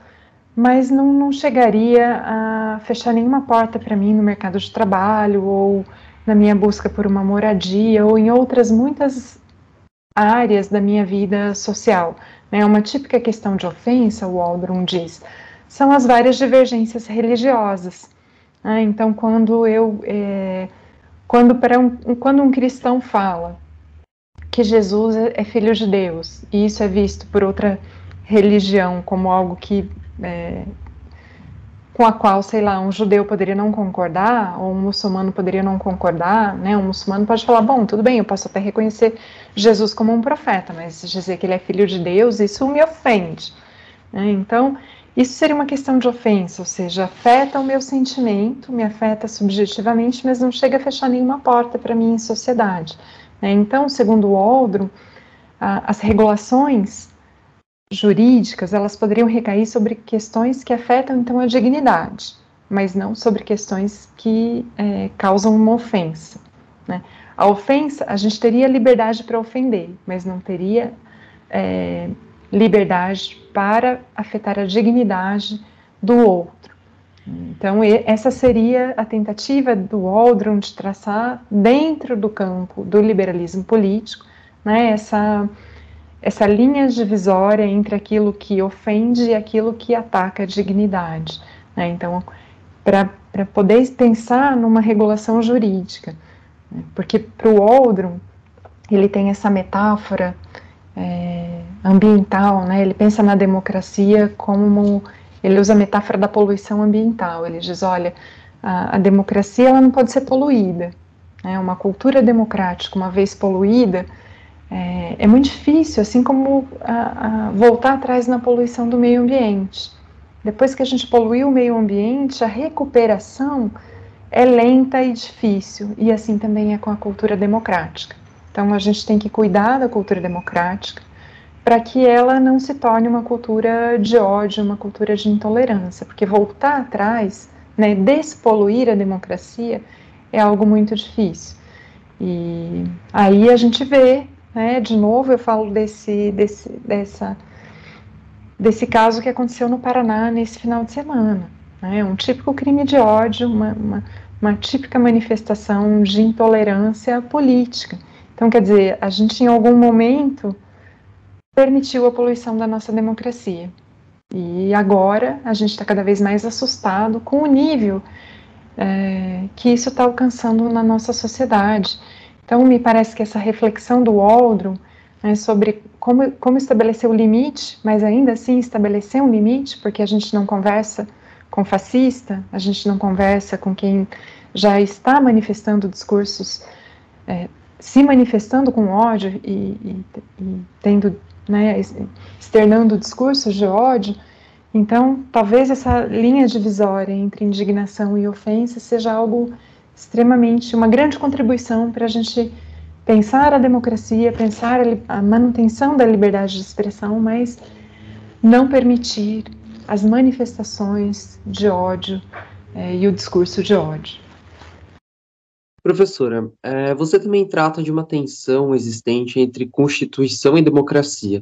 mas não, não chegaria a fechar nenhuma porta para mim no mercado de trabalho ou na minha busca por uma moradia ou em outras muitas áreas da minha vida social. É uma típica questão de ofensa, o Aldrin diz, são as várias divergências religiosas. Né? Então, quando eu, é, quando para um, quando um cristão fala que Jesus é, é filho de Deus e isso é visto por outra religião como algo que é, com a qual, sei lá, um judeu poderia não concordar, ou um muçulmano poderia não concordar, né? Um muçulmano pode falar, bom, tudo bem, eu posso até reconhecer Jesus como um profeta, mas dizer que ele é filho de Deus, isso me ofende. Né? Então, isso seria uma questão de ofensa, ou seja, afeta o meu sentimento, me afeta subjetivamente, mas não chega a fechar nenhuma porta para mim em sociedade. Né? Então, segundo o Aldro, as regulações jurídicas, elas poderiam recair sobre questões que afetam então a dignidade, mas não sobre questões que é, causam uma ofensa. Né? A ofensa, a gente teria liberdade para ofender, mas não teria é, liberdade para afetar a dignidade do outro. Então, essa seria a tentativa do Aldrin de traçar, dentro do campo do liberalismo político, né, essa essa linha divisória entre aquilo que ofende e aquilo que ataca a dignidade. Né? Então, para poder pensar numa regulação jurídica, né? porque para o Oldrum, ele tem essa metáfora é, ambiental, né? ele pensa na democracia como, ele usa a metáfora da poluição ambiental, ele diz, olha, a, a democracia ela não pode ser poluída, né? uma cultura democrática, uma vez poluída, é, é muito difícil, assim como a, a voltar atrás na poluição do meio ambiente. Depois que a gente poluiu o meio ambiente, a recuperação é lenta e difícil, e assim também é com a cultura democrática. Então a gente tem que cuidar da cultura democrática para que ela não se torne uma cultura de ódio, uma cultura de intolerância, porque voltar atrás né, despoluir a democracia é algo muito difícil. E aí a gente vê, né, de novo eu falo desse, desse, dessa, desse caso que aconteceu no Paraná nesse final de semana. Né, um típico crime de ódio, uma, uma, uma típica manifestação de intolerância política. Então, quer dizer, a gente em algum momento permitiu a poluição da nossa democracia. E agora a gente está cada vez mais assustado com o nível é, que isso está alcançando na nossa sociedade. Então, me parece que essa reflexão do Waldron né, sobre como, como estabelecer o limite, mas ainda assim estabelecer um limite, porque a gente não conversa com fascista, a gente não conversa com quem já está manifestando discursos, é, se manifestando com ódio e, e, e tendo, né, externando discursos de ódio, então, talvez essa linha divisória entre indignação e ofensa seja algo extremamente, uma grande contribuição para a gente pensar a democracia, pensar a, manutenção da liberdade de expressão, mas não permitir as manifestações de ódio é, e o discurso de ódio. Professora, é, você também trata de uma tensão existente entre Constituição e democracia.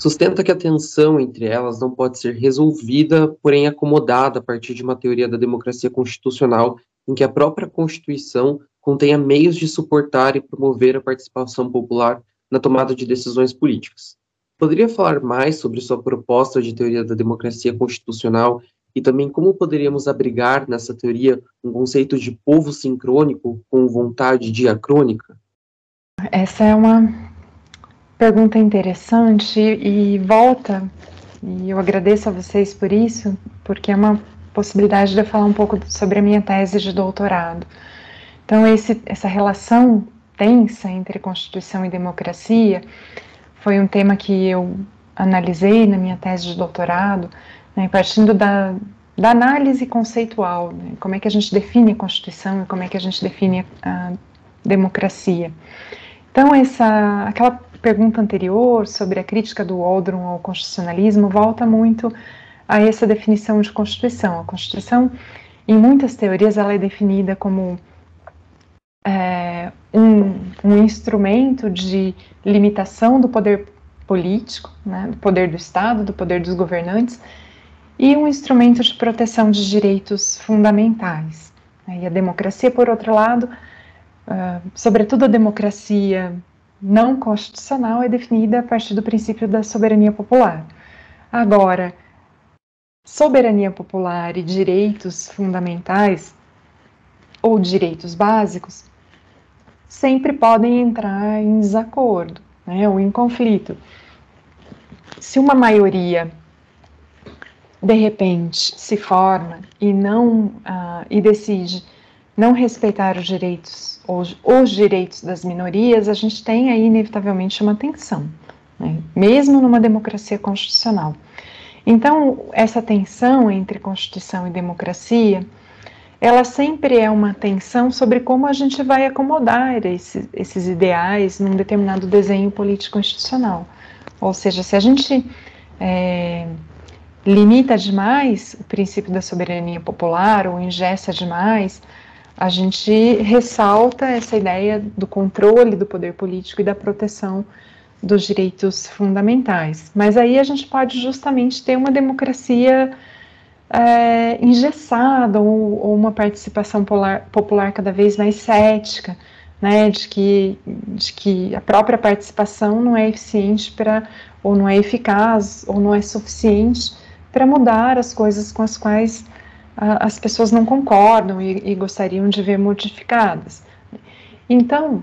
Sustenta que a tensão entre elas não pode ser resolvida, porém acomodada a partir de uma teoria da democracia constitucional em que a própria Constituição contenha meios de suportar e promover a participação popular na tomada de decisões políticas. Poderia falar mais sobre sua proposta de teoria da democracia constitucional e também como poderíamos abrigar nessa teoria um conceito de povo sincrônico com vontade diacrônica? Essa é uma pergunta interessante e volta, e eu agradeço a vocês por isso, porque é uma possibilidade de eu falar um pouco sobre a minha tese de doutorado. Então, esse, essa relação tensa entre Constituição e democracia foi um tema que eu analisei na minha tese de doutorado, né, partindo da, da análise conceitual, né, como é que a gente define a Constituição e como é que a gente define a, a democracia. Então, essa, aquela pergunta anterior sobre a crítica do Waldron ao constitucionalismo volta muito a essa definição de Constituição. A Constituição, em muitas teorias, ela é definida como é, um, um, instrumento de limitação do poder político, né, do poder do Estado, do poder dos governantes, e um instrumento de proteção de direitos fundamentais. E a democracia, por outro lado, uh, sobretudo a democracia não constitucional é definida a partir do princípio da soberania popular. Agora, soberania popular e direitos fundamentais ou direitos básicos sempre podem entrar em desacordo né, ou em conflito. Se uma maioria de repente se forma e não uh, e decide não respeitar os direitos os, os direitos das minorias, a gente tem aí inevitavelmente uma tensão, né? mesmo numa democracia constitucional. Então, essa tensão entre Constituição e democracia, ela sempre é uma tensão sobre como a gente vai acomodar esse, esses ideais num determinado desenho político institucional. Ou seja, se a gente é, limita demais o princípio da soberania popular ou ingessa demais a gente ressalta essa ideia do controle do poder político e da proteção dos direitos fundamentais. Mas aí a gente pode justamente ter uma democracia é, engessada ou, ou, uma participação polar, popular cada vez mais cética, né, de que, de que a própria participação não é eficiente para, ou não é eficaz, ou não é suficiente para mudar as coisas com as quais as pessoas não concordam e, e, gostariam de ver modificadas. Então,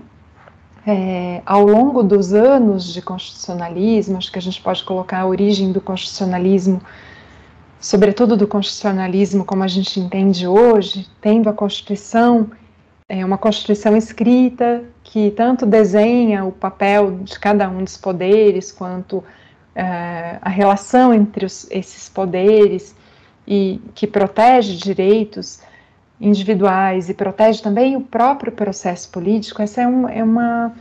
é, ao longo dos anos de constitucionalismo, acho que a gente pode colocar a origem do constitucionalismo, sobretudo do constitucionalismo como a gente entende hoje, tendo a Constituição, é uma Constituição escrita que tanto desenha o papel de cada um dos poderes, quanto é, a relação entre os, esses poderes, e que protege direitos individuais e protege também o próprio processo político, essa é, um, é uma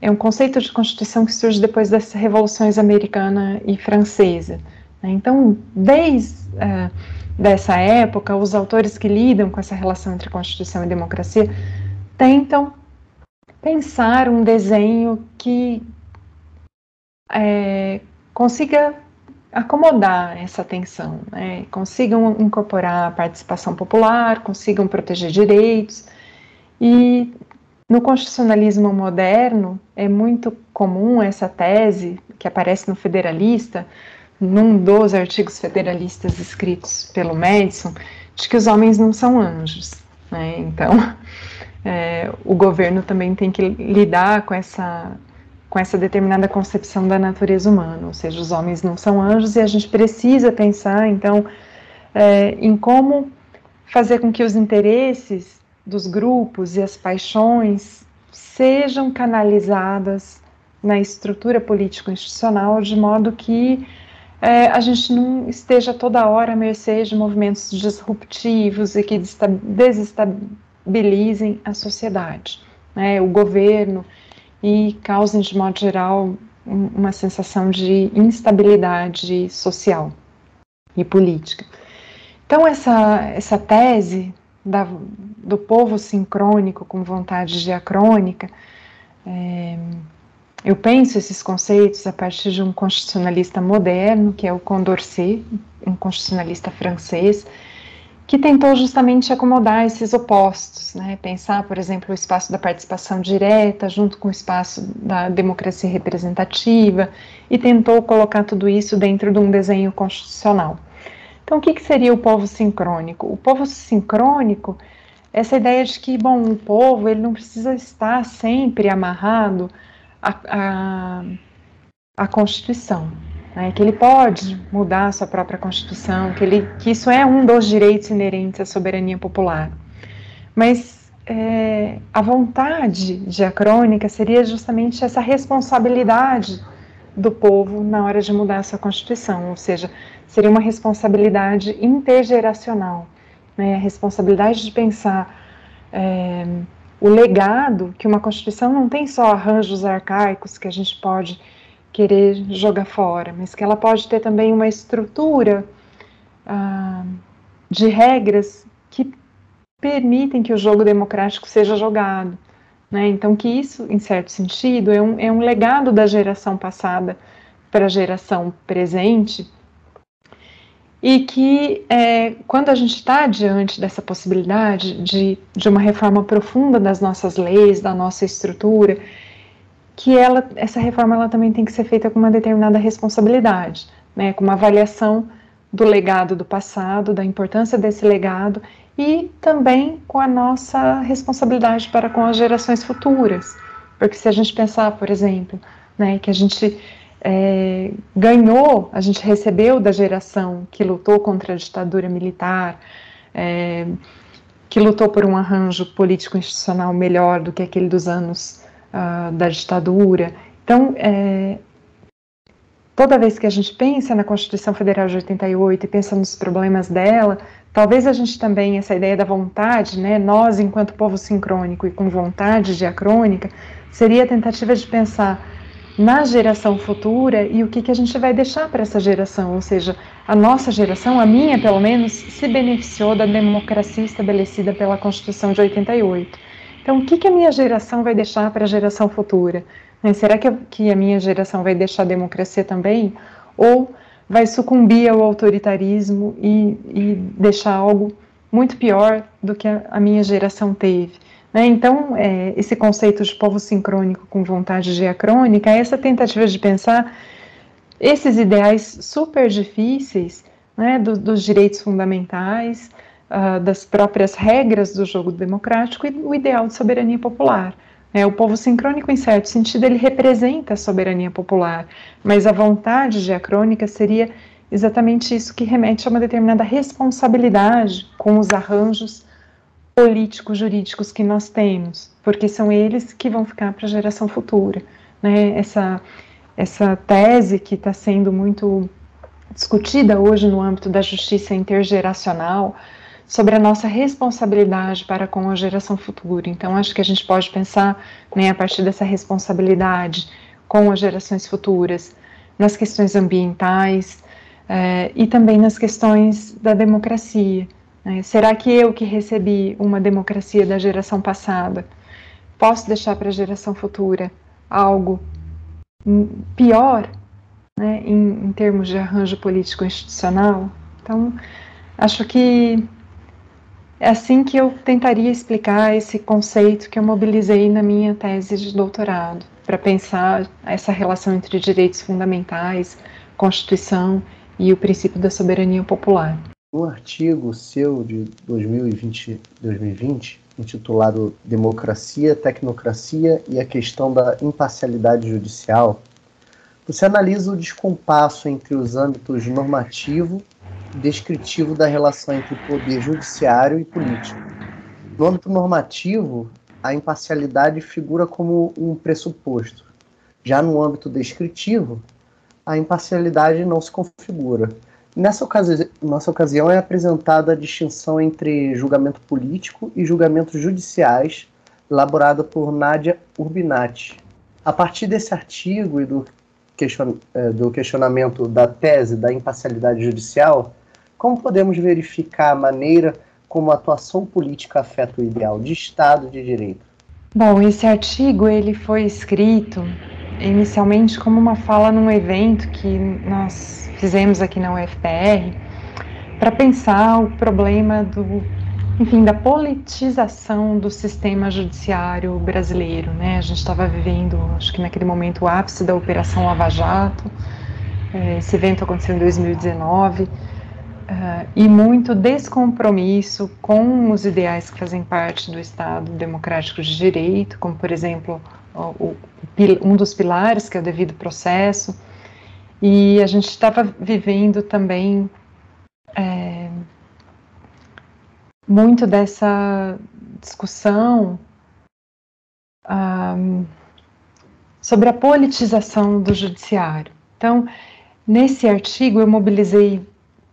é um conceito de constituição que surge depois das revoluções americana e francesa. Né? Então, desde uh, dessa época, os autores que lidam com essa relação entre Constituição e democracia tentam pensar um desenho que é, consiga acomodar essa tensão, né? consigam incorporar a participação popular, consigam proteger direitos. E no constitucionalismo moderno é muito comum essa tese que aparece no Federalista, num dos artigos federalistas escritos pelo Madison, de que os homens não são anjos. Né? Então, é, o governo também tem que lidar com essa com essa determinada concepção da natureza humana, ou seja, os homens não são anjos e a gente precisa pensar, então, é, em como fazer com que os interesses dos grupos e as paixões sejam canalizadas na estrutura político-institucional de modo que é, a gente não esteja toda hora à mercê de movimentos disruptivos e que desestabilizem a sociedade. Né? O governo e causem, de modo geral, uma sensação de instabilidade social e política. Então, essa, essa tese da, do povo sincrônico com vontade diacrônica, é, eu penso esses conceitos a partir de um constitucionalista moderno, que é o Condorcet, um constitucionalista francês, que tentou justamente acomodar esses opostos, né? pensar, por exemplo, o espaço da participação direta junto com o espaço da democracia representativa e tentou colocar tudo isso dentro de um desenho constitucional. Então, o que, que seria o povo sincrônico? O povo sincrônico, essa ideia de que, bom, o povo ele não precisa estar sempre amarrado à, à, à Constituição, né, que ele pode mudar a sua própria Constituição, que, ele, que isso é um dos direitos inerentes à soberania popular. Mas é, a vontade diacrônica seria justamente essa responsabilidade do povo na hora de mudar a sua Constituição, ou seja, seria uma responsabilidade intergeracional, né, a responsabilidade de pensar é, o legado que uma Constituição não tem só arranjos arcaicos que a gente pode querer jogar fora, mas que ela pode ter também uma estrutura ah, de regras que permitem que o jogo democrático seja jogado. Né? Então, que isso, em certo sentido, é um, é um legado da geração passada para a geração presente, e que é, quando a gente está diante dessa possibilidade de, de uma reforma profunda das nossas leis, da nossa estrutura, que ela, essa reforma ela também tem que ser feita com uma determinada responsabilidade, né, com uma avaliação do legado do passado, da importância desse legado e também com a nossa responsabilidade para com as gerações futuras. Porque se a gente pensar, por exemplo, né, que a gente é, ganhou, a gente recebeu da geração que lutou contra a ditadura militar, é, que lutou por um arranjo político-institucional melhor do que aquele dos anos uh, da ditadura. Então, é, toda vez que a gente pensa na Constituição Federal de 88 e pensa nos problemas dela, talvez a gente também, essa ideia da vontade, né, nós enquanto povo sincrônico e com vontade diacrônica, seria a tentativa de pensar na geração futura e o que, que a gente vai deixar para essa geração, ou seja, a nossa geração, a minha pelo menos, se beneficiou da democracia estabelecida pela Constituição de 88. Então, o que, que a minha geração vai deixar para a geração futura? Né? Será que, que a minha geração vai deixar a democracia também? Ou vai sucumbir ao autoritarismo e, e deixar algo muito pior do que a, a minha geração teve? Né? Então, é, esse conceito de povo sincrônico com vontade diacrônica essa tentativa de pensar esses ideais super difíceis né, do, dos direitos fundamentais, uh, das próprias regras do jogo democrático e o ideal de soberania popular. É, o povo sincrônico, em certo sentido, ele representa a soberania popular, mas a vontade diacrônica seria exatamente isso que remete a uma determinada responsabilidade com os arranjos políticos, jurídicos que nós temos, porque são eles que vão ficar para a geração futura. Né? Essa, essa tese que está sendo muito discutida hoje no âmbito da justiça intergeracional, sobre a nossa responsabilidade para com a geração futura. Então, acho que a gente pode pensar, né, a partir dessa responsabilidade com as gerações futuras, nas questões ambientais, é, e também nas questões da democracia. Né? Será que eu que recebi uma democracia da geração passada posso deixar para a geração futura algo pior né, em, em termos de arranjo político institucional? Então, acho que é assim que eu tentaria explicar esse conceito que eu mobilizei na minha tese de doutorado, para pensar essa relação entre direitos fundamentais, Constituição e o princípio da soberania popular. No artigo seu de 2020, 2020 intitulado Democracia, Tecnocracia e a questão da imparcialidade judicial, você analisa o descompasso entre os âmbitos normativo descritivo da relação entre poder judiciário e político. No âmbito normativo, a imparcialidade figura como um pressuposto. Já no âmbito descritivo, a imparcialidade não se configura. Nessa, ocasi nessa ocasião é apresentada a distinção entre julgamento político e julgamentos judiciais, elaborada por Nádia Urbinati. A partir desse artigo e do, question eh, do questionamento da tese da imparcialidade judicial, como podemos verificar a maneira como a atuação política afeta o ideal de Estado de Direito? Bom, esse artigo ele foi escrito inicialmente como uma fala num evento que nós fizemos aqui na UFPR para pensar o problema do, enfim, da politização do sistema judiciário brasileiro, né? A gente estava vivendo, acho que naquele momento, o ápice da Operação Lava Jato. Eh, esse evento aconteceu em 2019 Uh, e muito descompromisso com os ideais que fazem parte do Estado democrático de direito, como, por exemplo, o, o, um dos pilares, que é o devido processo. E a gente estava vivendo também é, muito dessa discussão um, sobre a politização do judiciário. Então, nesse artigo eu mobilizei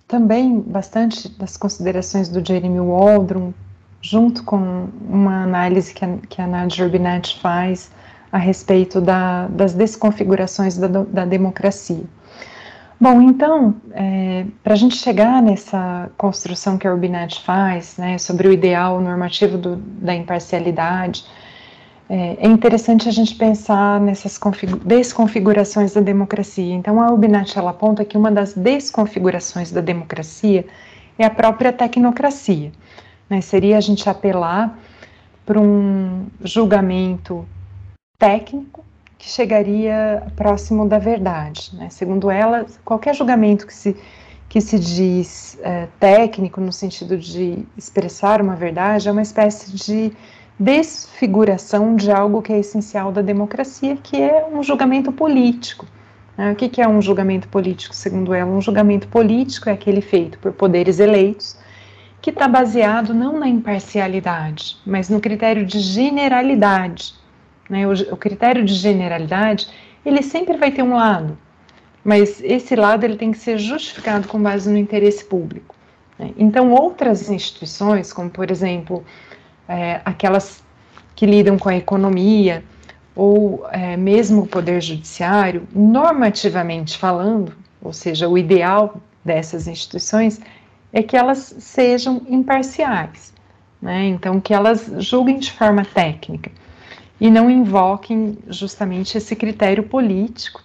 também bastante das considerações do Jeremy Waldron, junto com uma análise que a, que a Nadia Urbinet faz a respeito da, das desconfigurações da, da democracia. Bom, então, é, para a gente chegar nessa construção que a Urbinet faz, né, sobre o ideal normativo do, da imparcialidade, é, é, interessante a gente pensar nessas desconfigurações da democracia. Então, a Ubinat ela aponta que uma das desconfigurações da democracia é a própria tecnocracia. Né? Seria a gente apelar para um julgamento técnico que chegaria próximo da verdade. Né? Segundo ela, qualquer julgamento que se, que se diz é, técnico, no sentido de expressar uma verdade, é uma espécie de desfiguração de algo que é essencial da democracia, que é um julgamento político. Né? O que é um julgamento político, segundo ela? Um julgamento político é aquele feito por poderes eleitos, que está baseado não na imparcialidade, mas no critério de generalidade. Né? O, o critério de generalidade, ele sempre vai ter um lado, mas esse lado ele tem que ser justificado com base no interesse público. Né? Então, outras instituições, como por exemplo é, aquelas que lidam com a economia ou é, mesmo o poder judiciário, normativamente falando, ou seja, o ideal dessas instituições é que elas sejam imparciais, né? então que elas julguem de forma técnica e não invoquem justamente esse critério político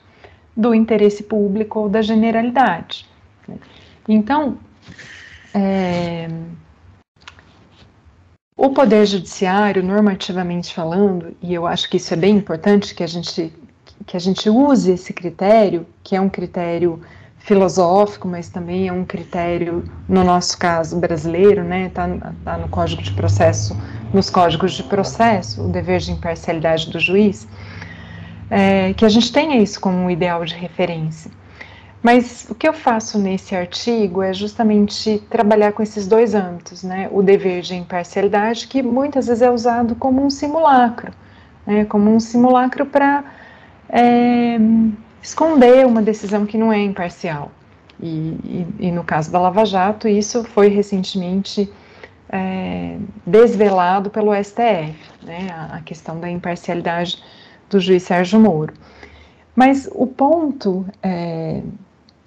do interesse público ou da generalidade. Né? Então, é, o Poder Judiciário, normativamente falando, e eu acho que isso é bem importante que a gente, que a gente use esse critério, que é um critério filosófico, mas também é um critério, no nosso caso brasileiro, né, está tá no Código de Processo, nos códigos de processo, o dever de imparcialidade do juiz, é, que a gente tenha isso como um ideal de referência. Mas o que eu faço nesse artigo é justamente trabalhar com esses dois âmbitos, né? O dever de imparcialidade, que muitas vezes é usado como um simulacro, né? como um simulacro para é, esconder uma decisão que não é imparcial. E, e, e, no caso da Lava Jato, isso foi recentemente é, desvelado pelo STF, né? a, a questão da imparcialidade do juiz Sérgio Moro. Mas o ponto é,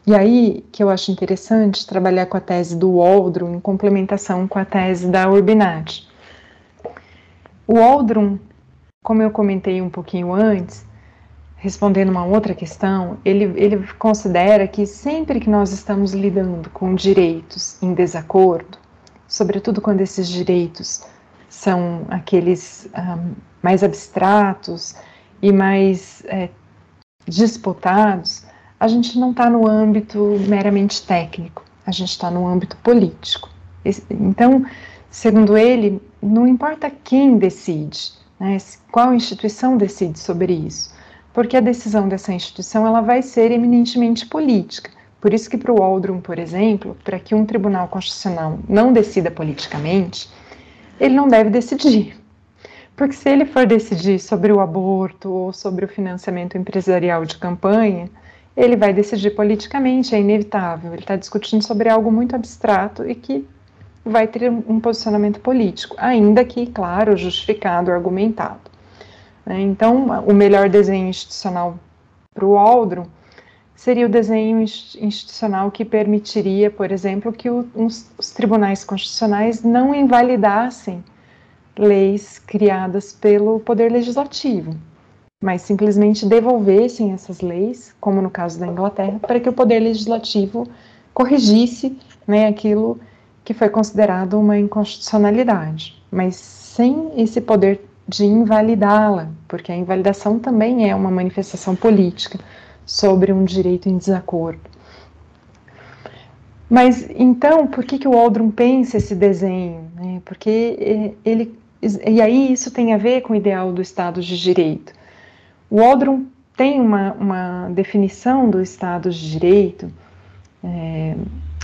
e aí que eu acho interessante trabalhar com a tese do Waldron em complementação com a tese da Urbinati. O Waldron, como eu comentei um pouquinho antes, respondendo uma outra questão, ele, ele considera que sempre que nós estamos lidando com direitos em desacordo, sobretudo quando esses direitos são aqueles um, mais abstratos e mais é, disputados, a gente não está no âmbito meramente técnico, a gente está no âmbito político. Então, segundo ele, não importa quem decide, né, qual instituição decide sobre isso porque a decisão dessa instituição ela vai ser eminentemente política. Por isso que para o Waldron, por exemplo, para que um tribunal constitucional não decida politicamente, ele não deve decidir. Porque se ele for decidir sobre o aborto ou sobre o financiamento empresarial de campanha, ele vai decidir politicamente, é inevitável. Ele está discutindo sobre algo muito abstrato e que vai ter um posicionamento político, ainda que, claro, justificado, argumentado. Né? Então, o melhor desenho institucional para o Aldro seria o desenho institucional que permitiria, por exemplo, que os tribunais constitucionais não invalidassem leis criadas pelo Poder Legislativo, mas simplesmente devolvessem essas leis, como no caso da Inglaterra, para que o Poder Legislativo corrigisse né, aquilo que foi considerado uma inconstitucionalidade. Mas sem esse poder de invalidá-la, porque a invalidação também é uma manifestação política sobre um direito em desacordo. Mas então, por que, que o Aldrin pensa esse desenho? Né? Porque ele. E aí isso tem a ver com o ideal do Estado de Direito. O Aldrin tem uma, uma definição do Estado de Direito é,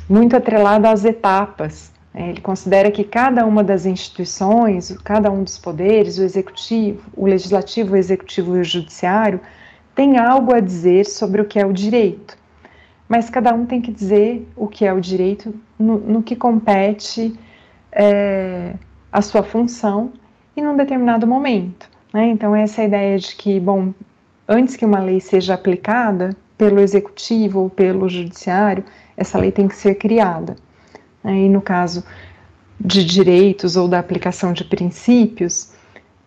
muito atrelada às etapas é, ele considera que cada uma das instituições, cada um dos poderes, o executivo, o legislativo, o executivo e o judiciário, tem algo a dizer sobre o que é o direito. Mas cada um tem que dizer o que é o direito no, no que compete é, a sua função e num determinado momento. Né? Então, essa ideia de que, bom, antes que uma lei seja aplicada pelo executivo ou pelo judiciário, essa lei tem que ser criada. Aí, no caso de direitos ou da aplicação de princípios,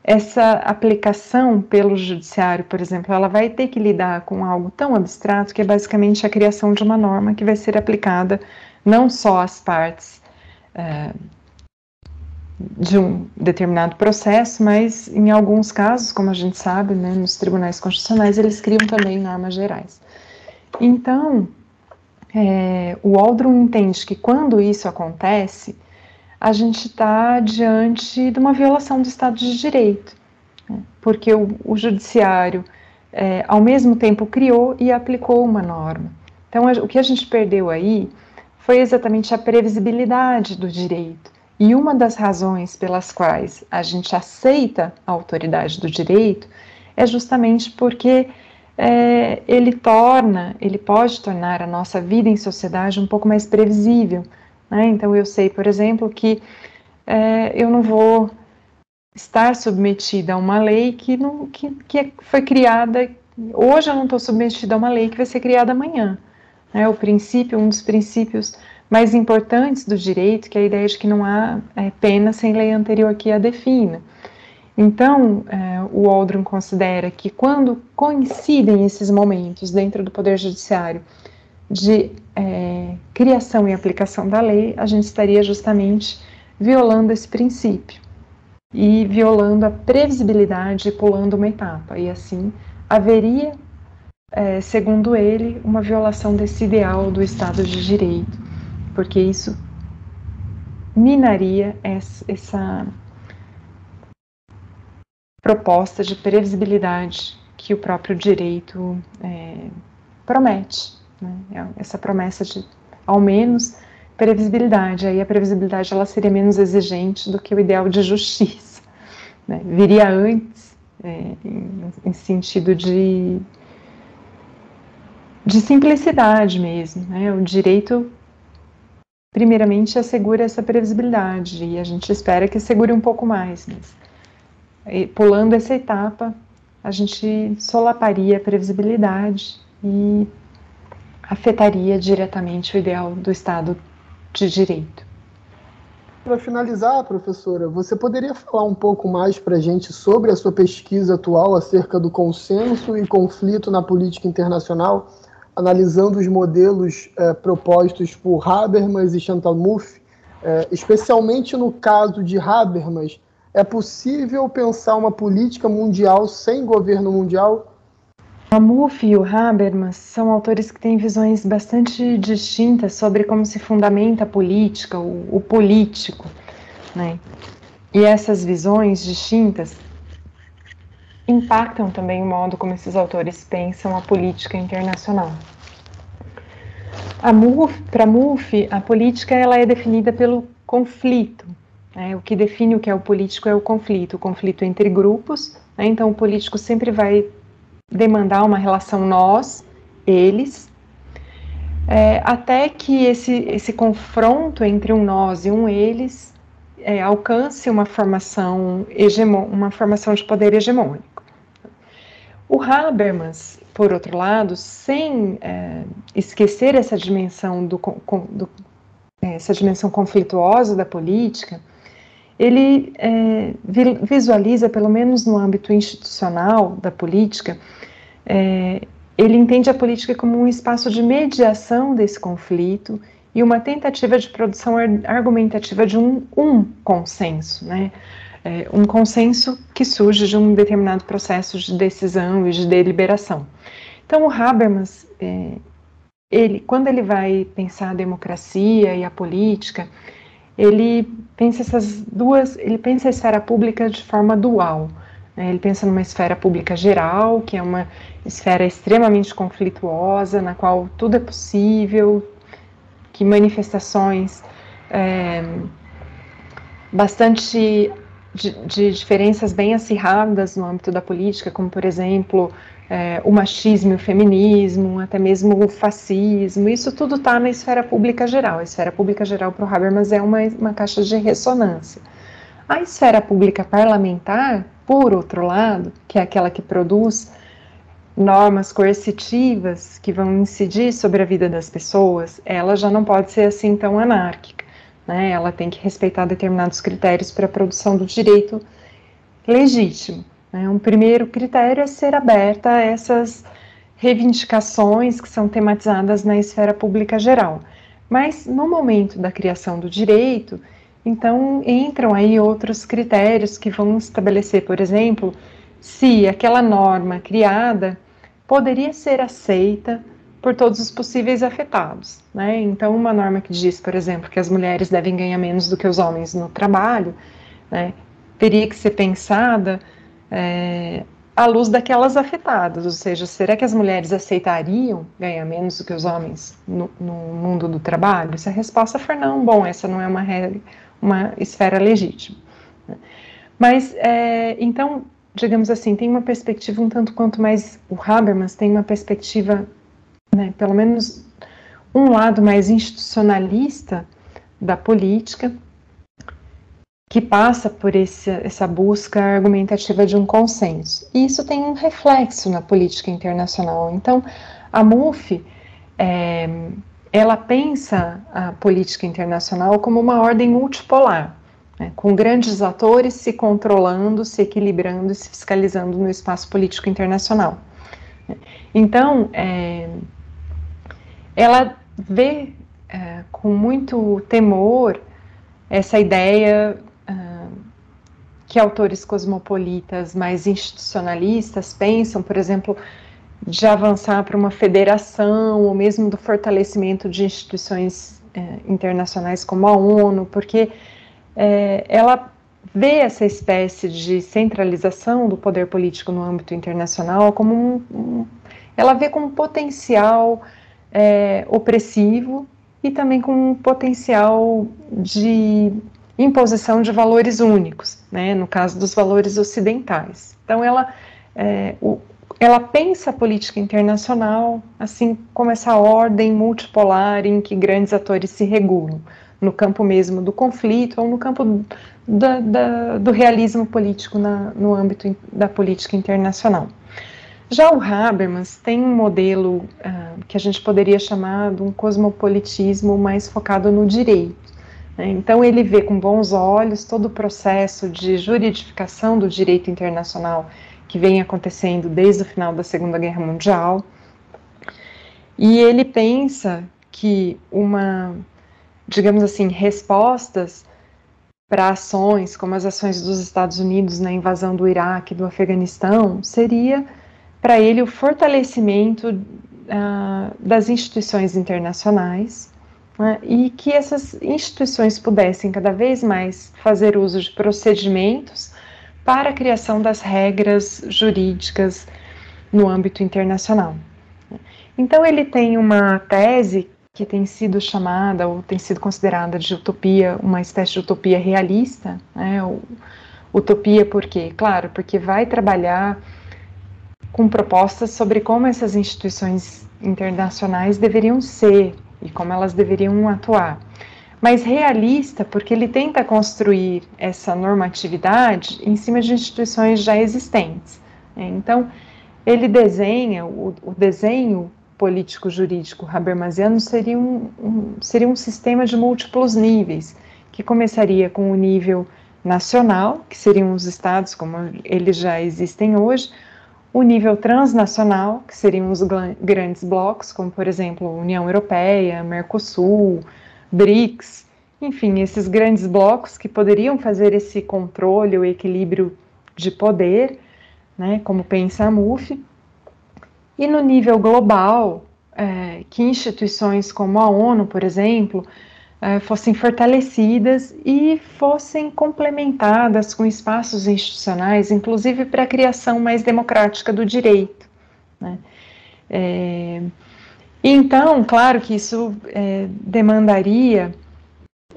essa aplicação pelo judiciário, por exemplo, ela vai ter que lidar com algo tão abstrato que é basicamente a criação de uma norma que vai ser aplicada não só às partes é, de um determinado processo, mas em alguns casos, como a gente sabe, né, nos tribunais constitucionais, eles criam também normas gerais. Então, é, o Aldrin entende que quando isso acontece, a gente está diante de uma violação do Estado de Direito, né? porque o, o judiciário, é, ao mesmo tempo, criou e aplicou uma norma. Então, a, o que a gente perdeu aí foi exatamente a previsibilidade do direito. E uma das razões pelas quais a gente aceita a autoridade do direito é justamente porque é, ele torna, ele pode tornar a nossa vida em sociedade um pouco mais previsível. Né? Então, eu sei, por exemplo, que é, eu não vou estar submetida a uma lei que, não, que, que é, foi criada. Hoje eu não estou submetida a uma lei que vai ser criada amanhã. Né? O princípio, um dos princípios mais importantes do direito, que é a ideia de que não há é, pena sem lei anterior que a defina. Então, é, o Aldrin considera que quando coincidem esses momentos dentro do Poder Judiciário de é, criação e aplicação da lei, a gente estaria justamente violando esse princípio e violando a previsibilidade e pulando uma etapa. E assim haveria, é, segundo ele, uma violação desse ideal do Estado de Direito, porque isso minaria essa, proposta de previsibilidade que o próprio direito é, promete. Né? É essa promessa de, ao menos, previsibilidade. Aí a previsibilidade ela seria menos exigente do que o ideal de justiça. Né? Viria antes, é, em, em, sentido de, de simplicidade mesmo. Né? O direito, primeiramente, assegura essa previsibilidade e a gente espera que segure um pouco mais. Mas pulando essa etapa, a gente solaparia a previsibilidade e afetaria diretamente o ideal do Estado de Direito. Para finalizar, professora, você poderia falar um pouco mais para a gente sobre a sua pesquisa atual acerca do consenso e conflito na política internacional, analisando os modelos eh, propostos por Habermas e Chantal Mouffe, eh, especialmente no caso de Habermas, é possível pensar uma política mundial sem governo mundial? Mouffe e o Habermas são autores que têm visões bastante distintas sobre como se fundamenta a política, o, o político, né? E essas visões distintas impactam também o modo como esses autores pensam a política internacional. Para Mouffe, a política ela é definida pelo conflito. Né? O que define o que é o político é o conflito, o conflito entre grupos. Né? Então, o político sempre vai demandar uma relação nós, eles, é, até que esse, esse confronto entre um nós e um eles é, alcance uma formação, uma formação de poder hegemônico. O Habermas, por outro lado, sem é, esquecer essa dimensão, do, do, essa dimensão conflituosa da política, ele é, visualiza, pelo menos no âmbito institucional da política, é, ele entende a política como um espaço de mediação desse conflito e uma tentativa de produção argumentativa de um, um consenso, né? É, um consenso que surge de um determinado processo de decisão e de deliberação. Então, o Habermas, é, ele, quando ele vai pensar a democracia e a política, ele pensa essas duas, ele pensa a esfera pública de forma dual. Né? Ele pensa numa esfera pública geral, que é uma esfera extremamente conflituosa, na qual tudo é possível, que manifestações é, bastante de, de, diferenças bem acirradas no âmbito da política, como por exemplo é, o machismo e o feminismo, até mesmo o fascismo, isso tudo está na esfera pública geral. A esfera pública geral para o Habermas é uma, uma caixa de ressonância. A esfera pública parlamentar, por outro lado, que é aquela que produz normas coercitivas que vão incidir sobre a vida das pessoas, ela já não pode ser assim tão anárquica. Né? Ela tem que respeitar determinados critérios para a produção do direito legítimo. Né? Um primeiro critério é ser aberta a essas reivindicações que são tematizadas na esfera pública geral. Mas no momento da criação do direito, então entram aí outros critérios que vão estabelecer, por exemplo, se aquela norma criada poderia ser aceita por todos os possíveis afetados. Né? Então, uma norma que diz, por exemplo, que as mulheres devem ganhar menos do que os homens no trabalho, né, teria que ser pensada é, à luz daquelas afetadas, ou seja, será que as mulheres aceitariam ganhar menos do que os homens no, no mundo do trabalho? Se a resposta for não, bom, essa não é uma, uma esfera legítima. Né? Mas, é, então, digamos assim, tem uma perspectiva um tanto quanto mais. O Habermas tem uma perspectiva, né, pelo menos um lado mais institucionalista da política, que passa por esse, essa busca argumentativa de um consenso. E isso tem um reflexo na política internacional. Então, a MUF, é, ela pensa a política internacional como uma ordem multipolar né, com grandes atores se controlando, se equilibrando e se fiscalizando no espaço político internacional. Então, é, ela vê é, com muito temor essa ideia é, que autores cosmopolitas mais institucionalistas pensam, por exemplo, de avançar para uma federação ou mesmo do fortalecimento de instituições é, internacionais como a ONU, porque ela vê essa espécie de centralização do poder político no âmbito internacional como um, um ela vê como um potencial é, opressivo e também com um potencial de imposição de valores únicos, né, no caso dos valores ocidentais. Então ela, é, o, ela pensa a política internacional assim como essa ordem multipolar em que grandes atores se regulam no campo mesmo do conflito ou no campo do realismo político na, no âmbito da política internacional. Já o Habermas tem um modelo uh, que a gente poderia chamar de um cosmopolitismo mais focado no direito. Né? Então, ele vê com bons olhos todo o processo de juridificação do direito internacional que vem acontecendo desde o final da Segunda Guerra Mundial. E ele pensa que uma, digamos assim, respostas para ações como as ações dos Estados Unidos na invasão do Iraque, do Afeganistão, seria para ele o fortalecimento uh, das instituições internacionais né, e que essas instituições pudessem cada vez mais fazer uso de procedimentos para a criação das regras jurídicas no âmbito internacional. Então, ele tem uma tese que tem sido chamada ou tem sido considerada de utopia, uma espécie de utopia realista. Né? Utopia por quê? Claro, porque vai trabalhar com propostas sobre como essas instituições internacionais deveriam ser e como elas deveriam atuar. Mas realista, porque ele tenta construir essa normatividade em cima de instituições já existentes. Né? Então, ele desenha, o, o desenho político-jurídico habermasiano seria um, um, seria um sistema de múltiplos níveis, que começaria com o nível nacional, que seriam os estados como eles já existem hoje, o nível transnacional, que seriam os grandes blocos, como por exemplo União Europeia, Mercosul, BRICS, enfim, esses grandes blocos que poderiam fazer esse controle, o equilíbrio de poder, né, como pensa a MUF. E no nível global, é, que instituições como a ONU, por exemplo, é, fossem fortalecidas e fossem complementadas com espaços institucionais, inclusive para a criação mais democrática do direito. Né? É, então, claro que isso é, demandaria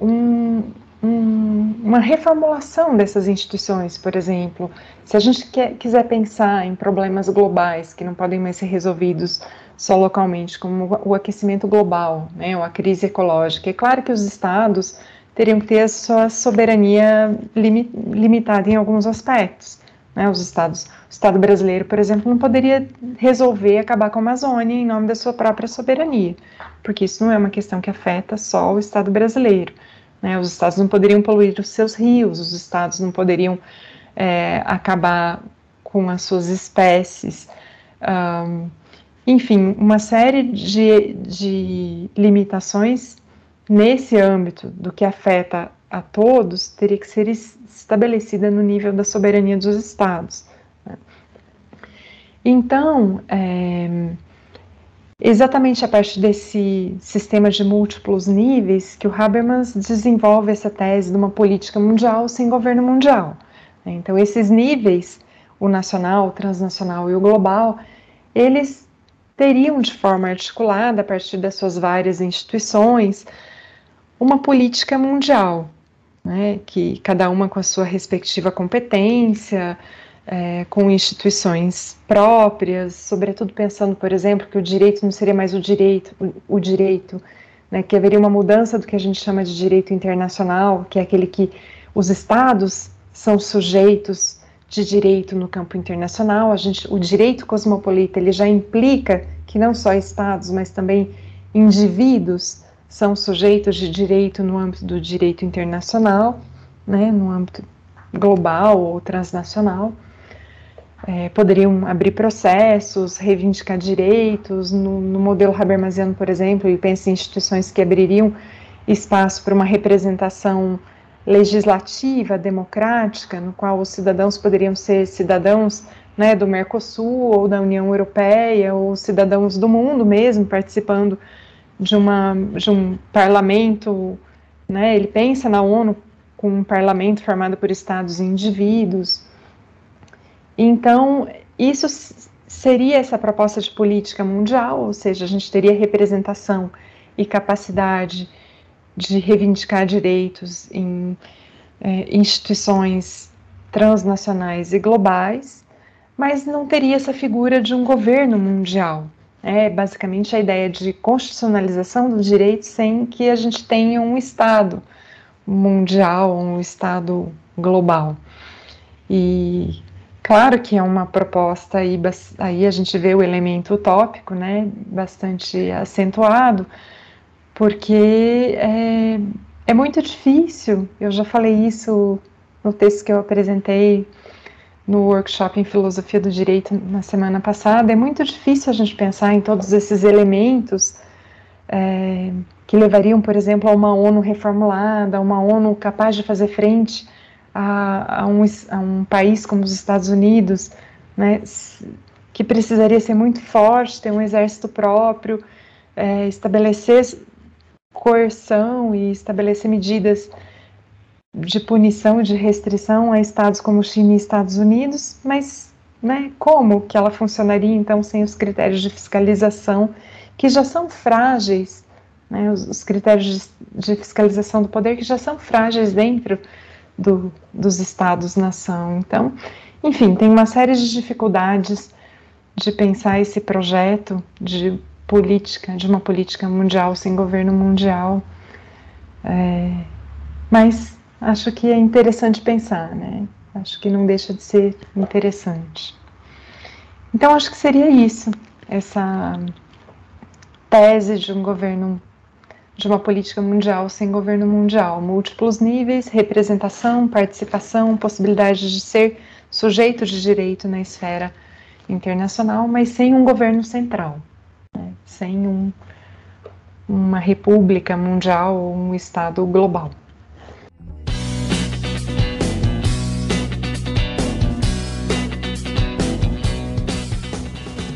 um, um, uma reformulação dessas instituições, por exemplo. Se a gente quer, quiser pensar em problemas globais que não podem mais ser resolvidos só localmente, como o aquecimento global, né, ou a crise ecológica. É claro que os estados teriam que ter a sua soberania limi limitada em alguns aspectos. Né, os estados, o Estado brasileiro, por exemplo, não poderia resolver acabar com a Amazônia em nome da sua própria soberania, porque isso não é uma questão que afeta só o Estado brasileiro. Né, os estados não poderiam poluir os seus rios, os estados não poderiam é, acabar com as suas espécies. Um, enfim, uma série de, de limitações nesse âmbito do que afeta a todos teria que ser estabelecida no nível da soberania dos estados. Né? Então, é, exatamente a partir desse sistema de múltiplos níveis que o Habermas desenvolve essa tese de uma política mundial sem governo mundial. Né? Então, esses níveis, o nacional, o transnacional e o global, eles teriam de forma articulada, a partir das suas várias instituições, uma política mundial, né, que cada uma com a sua respectiva competência, é, com instituições próprias, sobretudo pensando, por exemplo, que o direito não seria mais o direito, o, o direito, né, que haveria uma mudança do que a gente chama de direito internacional, que é aquele que os estados são sujeitos de direito no campo internacional. A gente, o direito cosmopolita ele já implica que não só estados, mas também indivíduos são sujeitos de direito no âmbito do direito internacional, né, no âmbito global ou transnacional. É, poderiam abrir processos, reivindicar direitos. No, no modelo Habermasiano, por exemplo, ele pensa em instituições que abririam espaço para uma representação legislativa, democrática, no qual os cidadãos poderiam ser cidadãos né, do Mercosul ou da União Europeia, ou cidadãos do mundo mesmo, participando de, uma, de um parlamento. Né, ele pensa na ONU com um parlamento formado por estados e indivíduos. Então, isso seria essa proposta de política mundial, ou seja, a gente teria representação e capacidade de reivindicar direitos em é, instituições transnacionais e globais, mas não teria essa figura de um governo mundial. É basicamente a ideia de constitucionalização dos direitos sem que a gente tenha um Estado mundial, um Estado global. E Claro que é uma proposta aí, aí a gente vê o elemento utópico, né, bastante acentuado, porque é, é muito difícil, eu já falei isso no texto que eu apresentei no workshop em filosofia do direito na semana passada, é muito difícil a gente pensar em todos esses elementos é, que levariam, por exemplo, a uma ONU reformulada, a uma ONU capaz de fazer frente a, a, um, a um país como os Estados Unidos, né, que precisaria ser muito forte, ter um exército próprio, é, estabelecer coerção e estabelecer medidas de punição, de restrição a estados como China e Estados Unidos, mas né, como que ela funcionaria então sem os critérios de fiscalização que já são frágeis, né, os, os, critérios de, de fiscalização do poder que já são frágeis dentro do, dos Estados-nação. Então, enfim, tem uma série de dificuldades de pensar esse projeto de política, de uma política mundial sem governo mundial. É, mas acho que é interessante pensar, né? Acho que não deixa de ser interessante. Então, acho que seria isso, essa tese de um governo de uma política mundial sem governo mundial, múltiplos níveis, representação, participação, possibilidade de ser sujeito de direito na esfera internacional, mas sem um governo central, né? sem um, uma república mundial ou um estado global.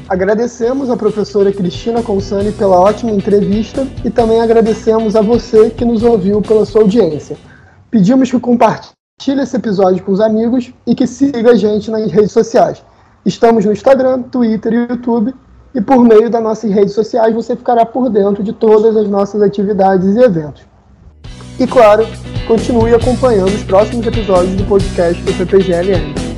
Agradecemos a professora Cristina Consani pela ótima entrevista e também agradecemos a você que nos ouviu pela sua audiência. Pedimos que compartilhe esse episódio com os amigos e que siga a gente nas redes sociais. Estamos no Instagram, Twitter e YouTube e por meio das nossas redes sociais você ficará por dentro de todas as nossas atividades e eventos. E claro, continue acompanhando os próximos episódios do podcast do PPGLM.